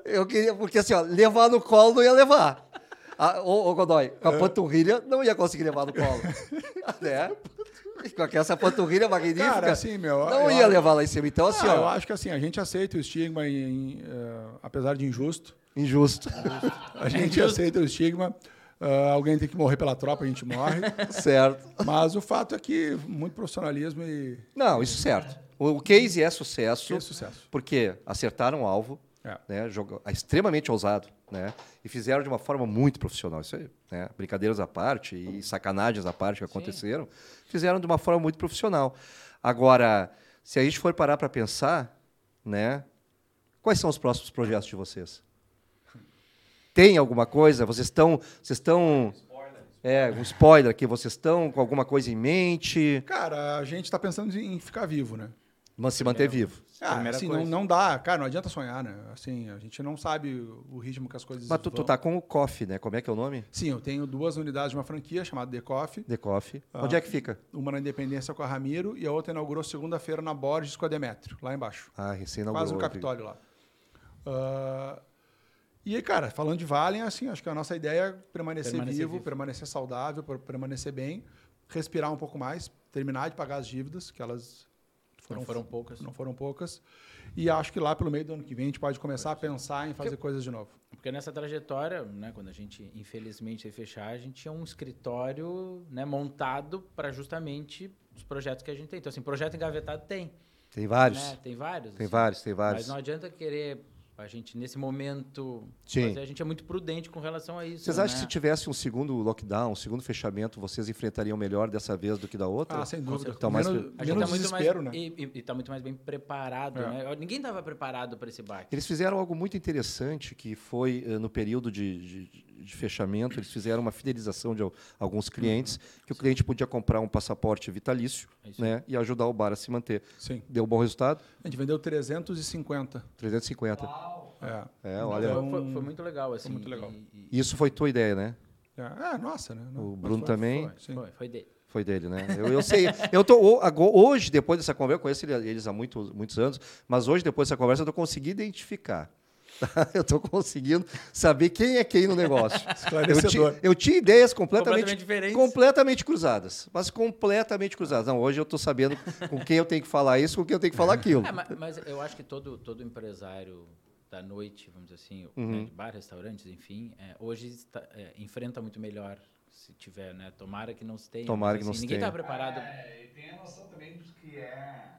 Eu queria, porque assim, ó, levar no colo não ia levar. Ah, ô, ô, Godoy, com a panturrilha não ia conseguir levar no colo. né? Com essa panturrilha magnífica, Cara, assim, meu, não eu ia acho- levar lá em cima. Então, assim, Ah, eu ó, acho que assim, a gente aceita o estigma, em- em, eh, apesar de injusto. injusto. A gente aceita o estigma. Ah, alguém tem que morrer pela tropa, a gente morre. certo. Mas o fato é que muito profissionalismo e Não, isso certo. O, case é sucesso, que é sucesso. porque acertaram o alvo, É. né, jogo, extremamente ousado, né, e fizeram de uma forma muito profissional. Isso aí, né, brincadeiras à parte e sacanagens à parte que aconteceram, fizeram de uma forma muito profissional. Agora, se a gente for parar para pensar, né, quais são os próximos projetos de vocês? Tem alguma coisa? Vocês estão, vocês estão, é, um spoiler aqui. Vocês estão com alguma coisa em mente? Cara, a gente está pensando em ficar vivo, né? Mas se manter vivo. Ah, Primeira assim, não, coisa. não dá, cara, não adianta sonhar, né? Assim, a gente não sabe o ritmo que as coisas Mas tu, tu tá com o Coffee, né? Como é que é o nome? Sim, eu tenho duas unidades de uma franquia chamada The Coffee. The Coffee. Ah. Onde é que fica? Uma na Independência com a Ramiro e a outra inaugurou segunda-feira na Borges com a Demetrio, lá embaixo. Ah, recém Quase no Capitólio lá. Ah, e aí, cara, falando de Valen, assim, acho que a nossa ideia é permanecer, Permanecer vivo, vivo. permanecer saudável, per- permanecer bem, respirar um pouco mais, terminar de pagar as dívidas, que elas Não foram poucas. não foram poucas. E acho que lá pelo meio do ano que vem a gente pode começar a pensar em fazer coisas de novo. Porque nessa trajetória, né, quando a gente infelizmente ia fechar, a gente tinha um escritório né, montado para justamente os projetos que a gente tem. Então, assim, projeto engavetado tem. Tem vários. né? Tem vários. Tem assim. vários, tem vários. Mas não adianta querer a gente, nesse momento, a gente é muito prudente com relação a isso. Vocês acham que né? se tivesse um segundo lockdown, um segundo fechamento, vocês enfrentariam melhor dessa vez do que da outra? Ah, sem dúvida. Então, mais menos A gente menos tá muito mais, né? E, está muito mais bem preparado, É. né? Ninguém estava preparado para esse baque. Eles fizeram algo muito interessante, que foi eh, no período de, de- de fechamento, eles fizeram uma fidelização de al- alguns clientes, que o cliente podia comprar um passaporte vitalício É né, e ajudar o bar a se manter. Sim. Deu bom resultado? A gente vendeu 350. 350. Uau! É. É, olha, Foi, foi- foi muito legal, assim. muito legal. e- e- isso foi tua ideia, né? É, é, nossa, né? O Bruno foi- também? foi, foi, foi dele. Foi dele, né? Eu, eu sei. Eu tô, hoje, depois dessa conversa, eu conheço ele- eles há muitos, muitos anos, mas hoje, depois dessa conversa, eu estou conseguindo identificar. Eu estou conseguindo saber quem é quem no negócio. Eu, ti- eu tinha ideias completamente, Completamente diferentes. completamente cruzadas, mas completamente cruzadas. Não, hoje eu estou sabendo com quem eu tenho que falar isso, com quem eu tenho que falar aquilo. É, ma- mas, eu acho que todo, todo empresário da noite, vamos dizer assim, Uhum. né, de bar, restaurantes, enfim, é, hoje está- é, enfrenta muito melhor se tiver, né? Tomara que não se tenha. Tomara mas, que não assim, se Ninguém tenha. está preparado. É, e tem a noção também de que é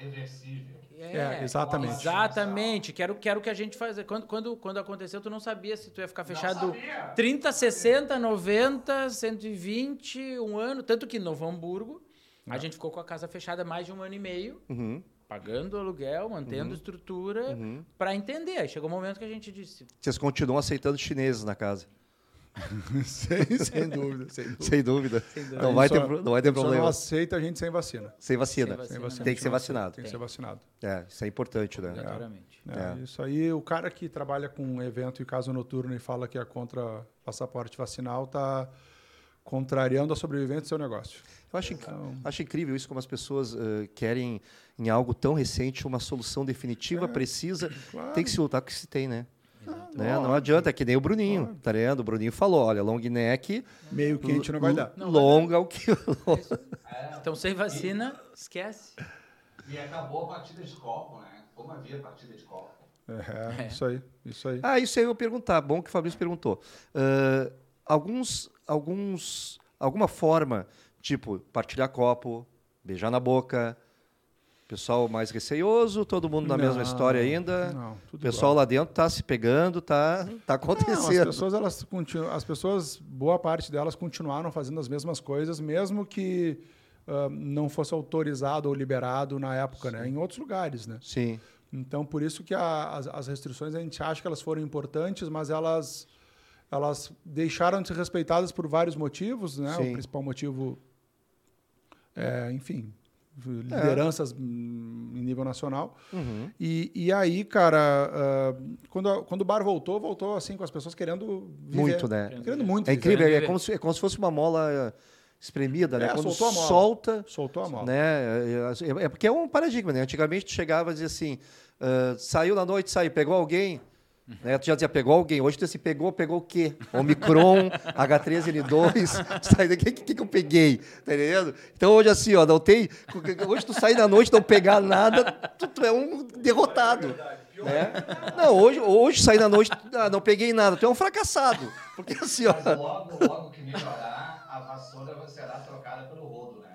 reversível. É, exatamente. Exatamente. Quero, quero que a gente faz. Quando, quando, quando aconteceu, tu não sabia se tu ia ficar fechado sabia. 30, 60, 90, 120, um ano. Tanto que em Novo Hamburgo, a gente ficou com a casa fechada mais de um ano e meio, Uhum, pagando aluguel, mantendo estrutura, uhum. para entender. Aí chegou um momento que a gente disse: Vocês continuam aceitando chineses na casa. sem, sem dúvida, sem dúvida. Sem dúvida. dúvida. Não vai Só- ter, não vai ter Só problema. não aceita a gente sem vacina. Sem vacina. Sem Vacina, Tem a que ser vacinado. Tem que Tem. ser vacinado. É, isso é importante, né? É, É. Isso aí, o cara que trabalha com evento e casa noturno e fala que é contra passaporte vacinal está contrariando a sobrevivência do seu negócio. Eu acho, Então- acho incrível isso, como as pessoas eh, querem, em algo tão recente, uma solução definitiva, precisa. Claro. Tem que se lutar com o que se tem, né? Né? Não adianta, é que nem o Bruninho, tá vendo? O Bruninho falou, olha, long neck, Meio quente não vai dar. Não vai longa o que... É, Então, sem vacina, esquece. E acabou a partida de copo, né? Como havia partida de copo. É, É. isso aí, isso aí. Ah, isso aí eu ia perguntar, bom que o Fabrício perguntou. Ah, alguns, alguns, alguma forma, tipo, partilhar copo, beijar na boca, pessoal mais receioso, todo mundo na mesma Não, história ainda... Não, O pessoal igual. lá dentro tá se pegando, tá, tá Não, as acontecendo. pessoas, elas continuam, as pessoas, boa parte delas continuaram fazendo as mesmas coisas, mesmo que ah, não fosse autorizado ou liberado na época, né? Em outros lugares, né? Sim. Então, por isso que a- as, as restrições a gente acha que elas foram importantes, mas elas elas deixaram de ser respeitadas por vários motivos, né? Sim. O principal motivo é, enfim, lideranças hum, em nível nacional. Uhum. E, e aí, cara, ah, quando, quando o bar voltou, voltou assim com as pessoas querendo viver. Muito, né? Querendo muito. É incrível, é viver. como, se, é como se fosse uma mola eh, espremida, né? É, Quando soltou a mola. solta, Soltou a mola. né? É, é- é porque é um paradigma, né? Antigamente tu chegava e dizia assim, ah, saiu na noite, saiu, pegou alguém, né? Tu já dizia, pegou alguém. Hoje tu se pegou, pegou o quê? Omicron, H3N2, sai daqui, o que, que eu peguei? Tá entendendo? Então hoje assim, ó, não tem... Hoje tu sai na noite não pegar nada, tu, tu é um derrotado. Né? Não, hoje, hoje sair na noite, ah, não peguei nada, tu é um fracassado. Porque assim, ó... Mas logo, logo que melhorar, a vassoura será trocada pelo rodo, né?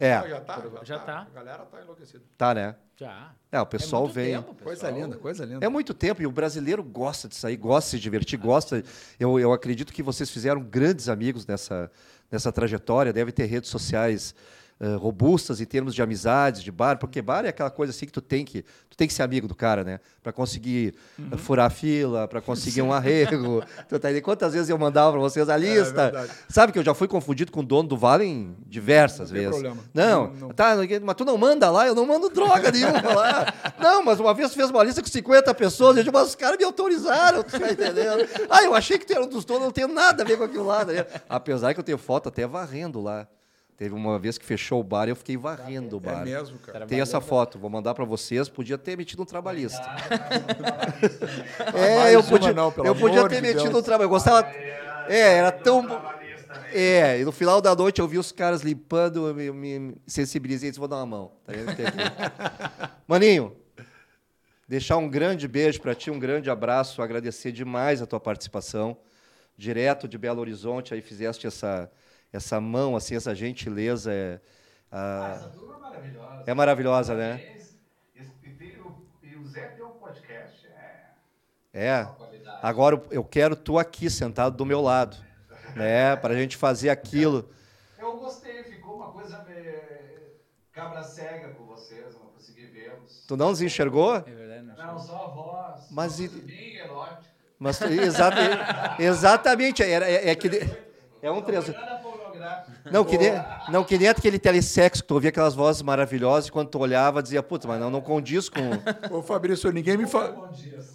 É. Já tá, já, Já tá. tá. A galera tá enlouquecida. Tá, né? Já. É, o pessoal muito vem. tempo, Coisa linda, coisa linda. É muito tempo e o brasileiro gosta de sair, gosta de se divertir, gosta. Eu, eu acredito que vocês fizeram grandes amigos nessa, nessa trajetória, deve ter redes sociais uh, robustas em termos de amizades, de bar, porque bar é aquela coisa assim que tu tem que, tu tem que ser amigo do cara, né? Para conseguir uhum. furar a fila, para conseguir um arrego. tu tá Quantas vezes eu mandava para vocês a é, lista? É, Sabe que eu já fui confundido com o dono do Vale diversas não vezes. Problema. Não, não, não, tá, mas tu não manda lá, eu não mando droga nenhuma lá. Não, mas uma vez tu fez uma lista com 50 pessoas, eu digo, mas os caras me autorizaram, tu tá entendendo? Ah, eu achei que tu era um dos donos, não tenho nada a ver com aquilo lá. Né? Apesar que eu tenho foto até varrendo lá. Teve uma vez que fechou o bar e eu fiquei varrendo o bar. É mesmo, cara. Tem essa foto, vou mandar para vocês. Podia ter metido um trabalhista. é, eu podia, não, eu podia ter metido um trabalho. Eu gostava. É, era tão. É, e no final da noite eu vi os caras limpando, eu me, me sensibilizei e disse: vou dar uma mão. Tá Maninho, deixar um grande beijo para ti, um grande abraço, agradecer demais a tua participação. Direto de Belo Horizonte, aí fizeste essa essa mão, assim, essa gentileza. É, ah, essa turma é maravilhosa. É maravilhosa, né? E o Zé tem um podcast. É. É. Agora eu quero tu aqui sentado do meu lado, né? Para a gente fazer aquilo. Eu gostei, ficou uma coisa cabra cega com vocês, não consegui vê-los. Tu não os enxergou? É verdade, não, não só a voz. Mas e... bem erótica. Mas exatamente, exatamente era é, é que é um três. Não, que nem, não, que nem aquele telesexo que tu ouvia aquelas vozes maravilhosas e quando tu olhava dizia, puta, mas não, não condiz com. Ô Fabrício, ninguém me fa...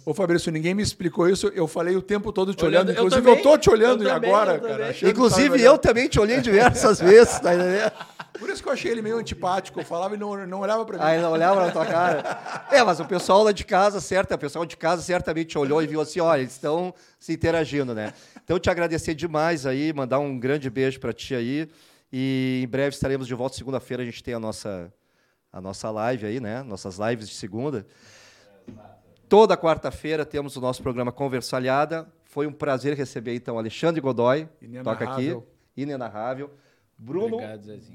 Ô Fabrício, ninguém me explicou isso. Eu falei o tempo todo te olhando. Inclusive, eu, também, eu tô te olhando também, agora, cara. Inclusive, eu também te olhei diversas vezes, tá entendendo? Por isso que eu achei ele meio antipático. Eu falava e não, não olhava pra mim. Aí não olhava na tua cara. É, mas o pessoal lá de casa, certo? O pessoal de casa certamente olhou e viu assim: olha, eles estão se interagindo, né? Então, te agradecer demais aí, mandar um grande beijo para ti aí. E em breve estaremos de volta. Segunda-feira a gente tem a nossa, a nossa live aí, né? Nossas lives de segunda. Toda quarta-feira temos o nosso programa Conversalhada. Foi um prazer receber, então, Alexandre Godoy, toca aqui, inenarrável. Bruno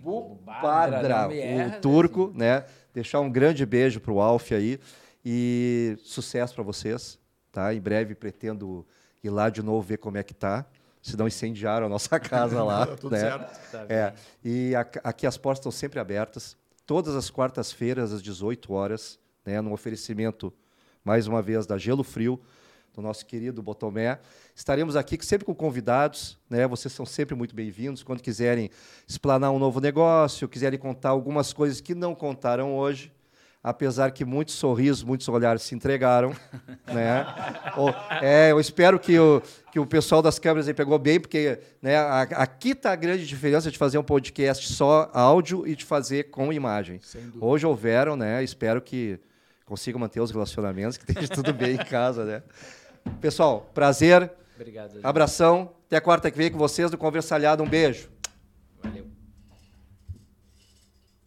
Bupadra, o turco, né? Deixar um grande beijo para o Alf aí e sucesso para vocês, tá? Em breve pretendo ir lá de novo ver como é que tá. Se não incendiaram a nossa casa lá. tá tudo né? certo. Tá é. E aqui as portas estão sempre abertas. Todas as quartas-feiras, às 18 horas, né, no oferecimento, mais uma vez, da Gelo Frio, do nosso querido Botomé. Estaremos aqui sempre com convidados, né? Vocês são sempre muito bem-vindos. Quando quiserem explanar um novo negócio, quiserem contar algumas coisas que não contaram hoje, apesar que muitos sorrisos, muitos olhares se entregaram, né? é, eu espero que o, que o pessoal das câmeras aí pegou bem, porque né, aqui está a grande diferença de fazer um podcast só áudio e de fazer com imagem. Hoje houveram, né? Espero que consigam manter os relacionamentos, que esteja tudo bem em casa, né? Pessoal, prazer. Obrigado. Abração. Até quarta que vem com vocês do Conversalhado. Um beijo.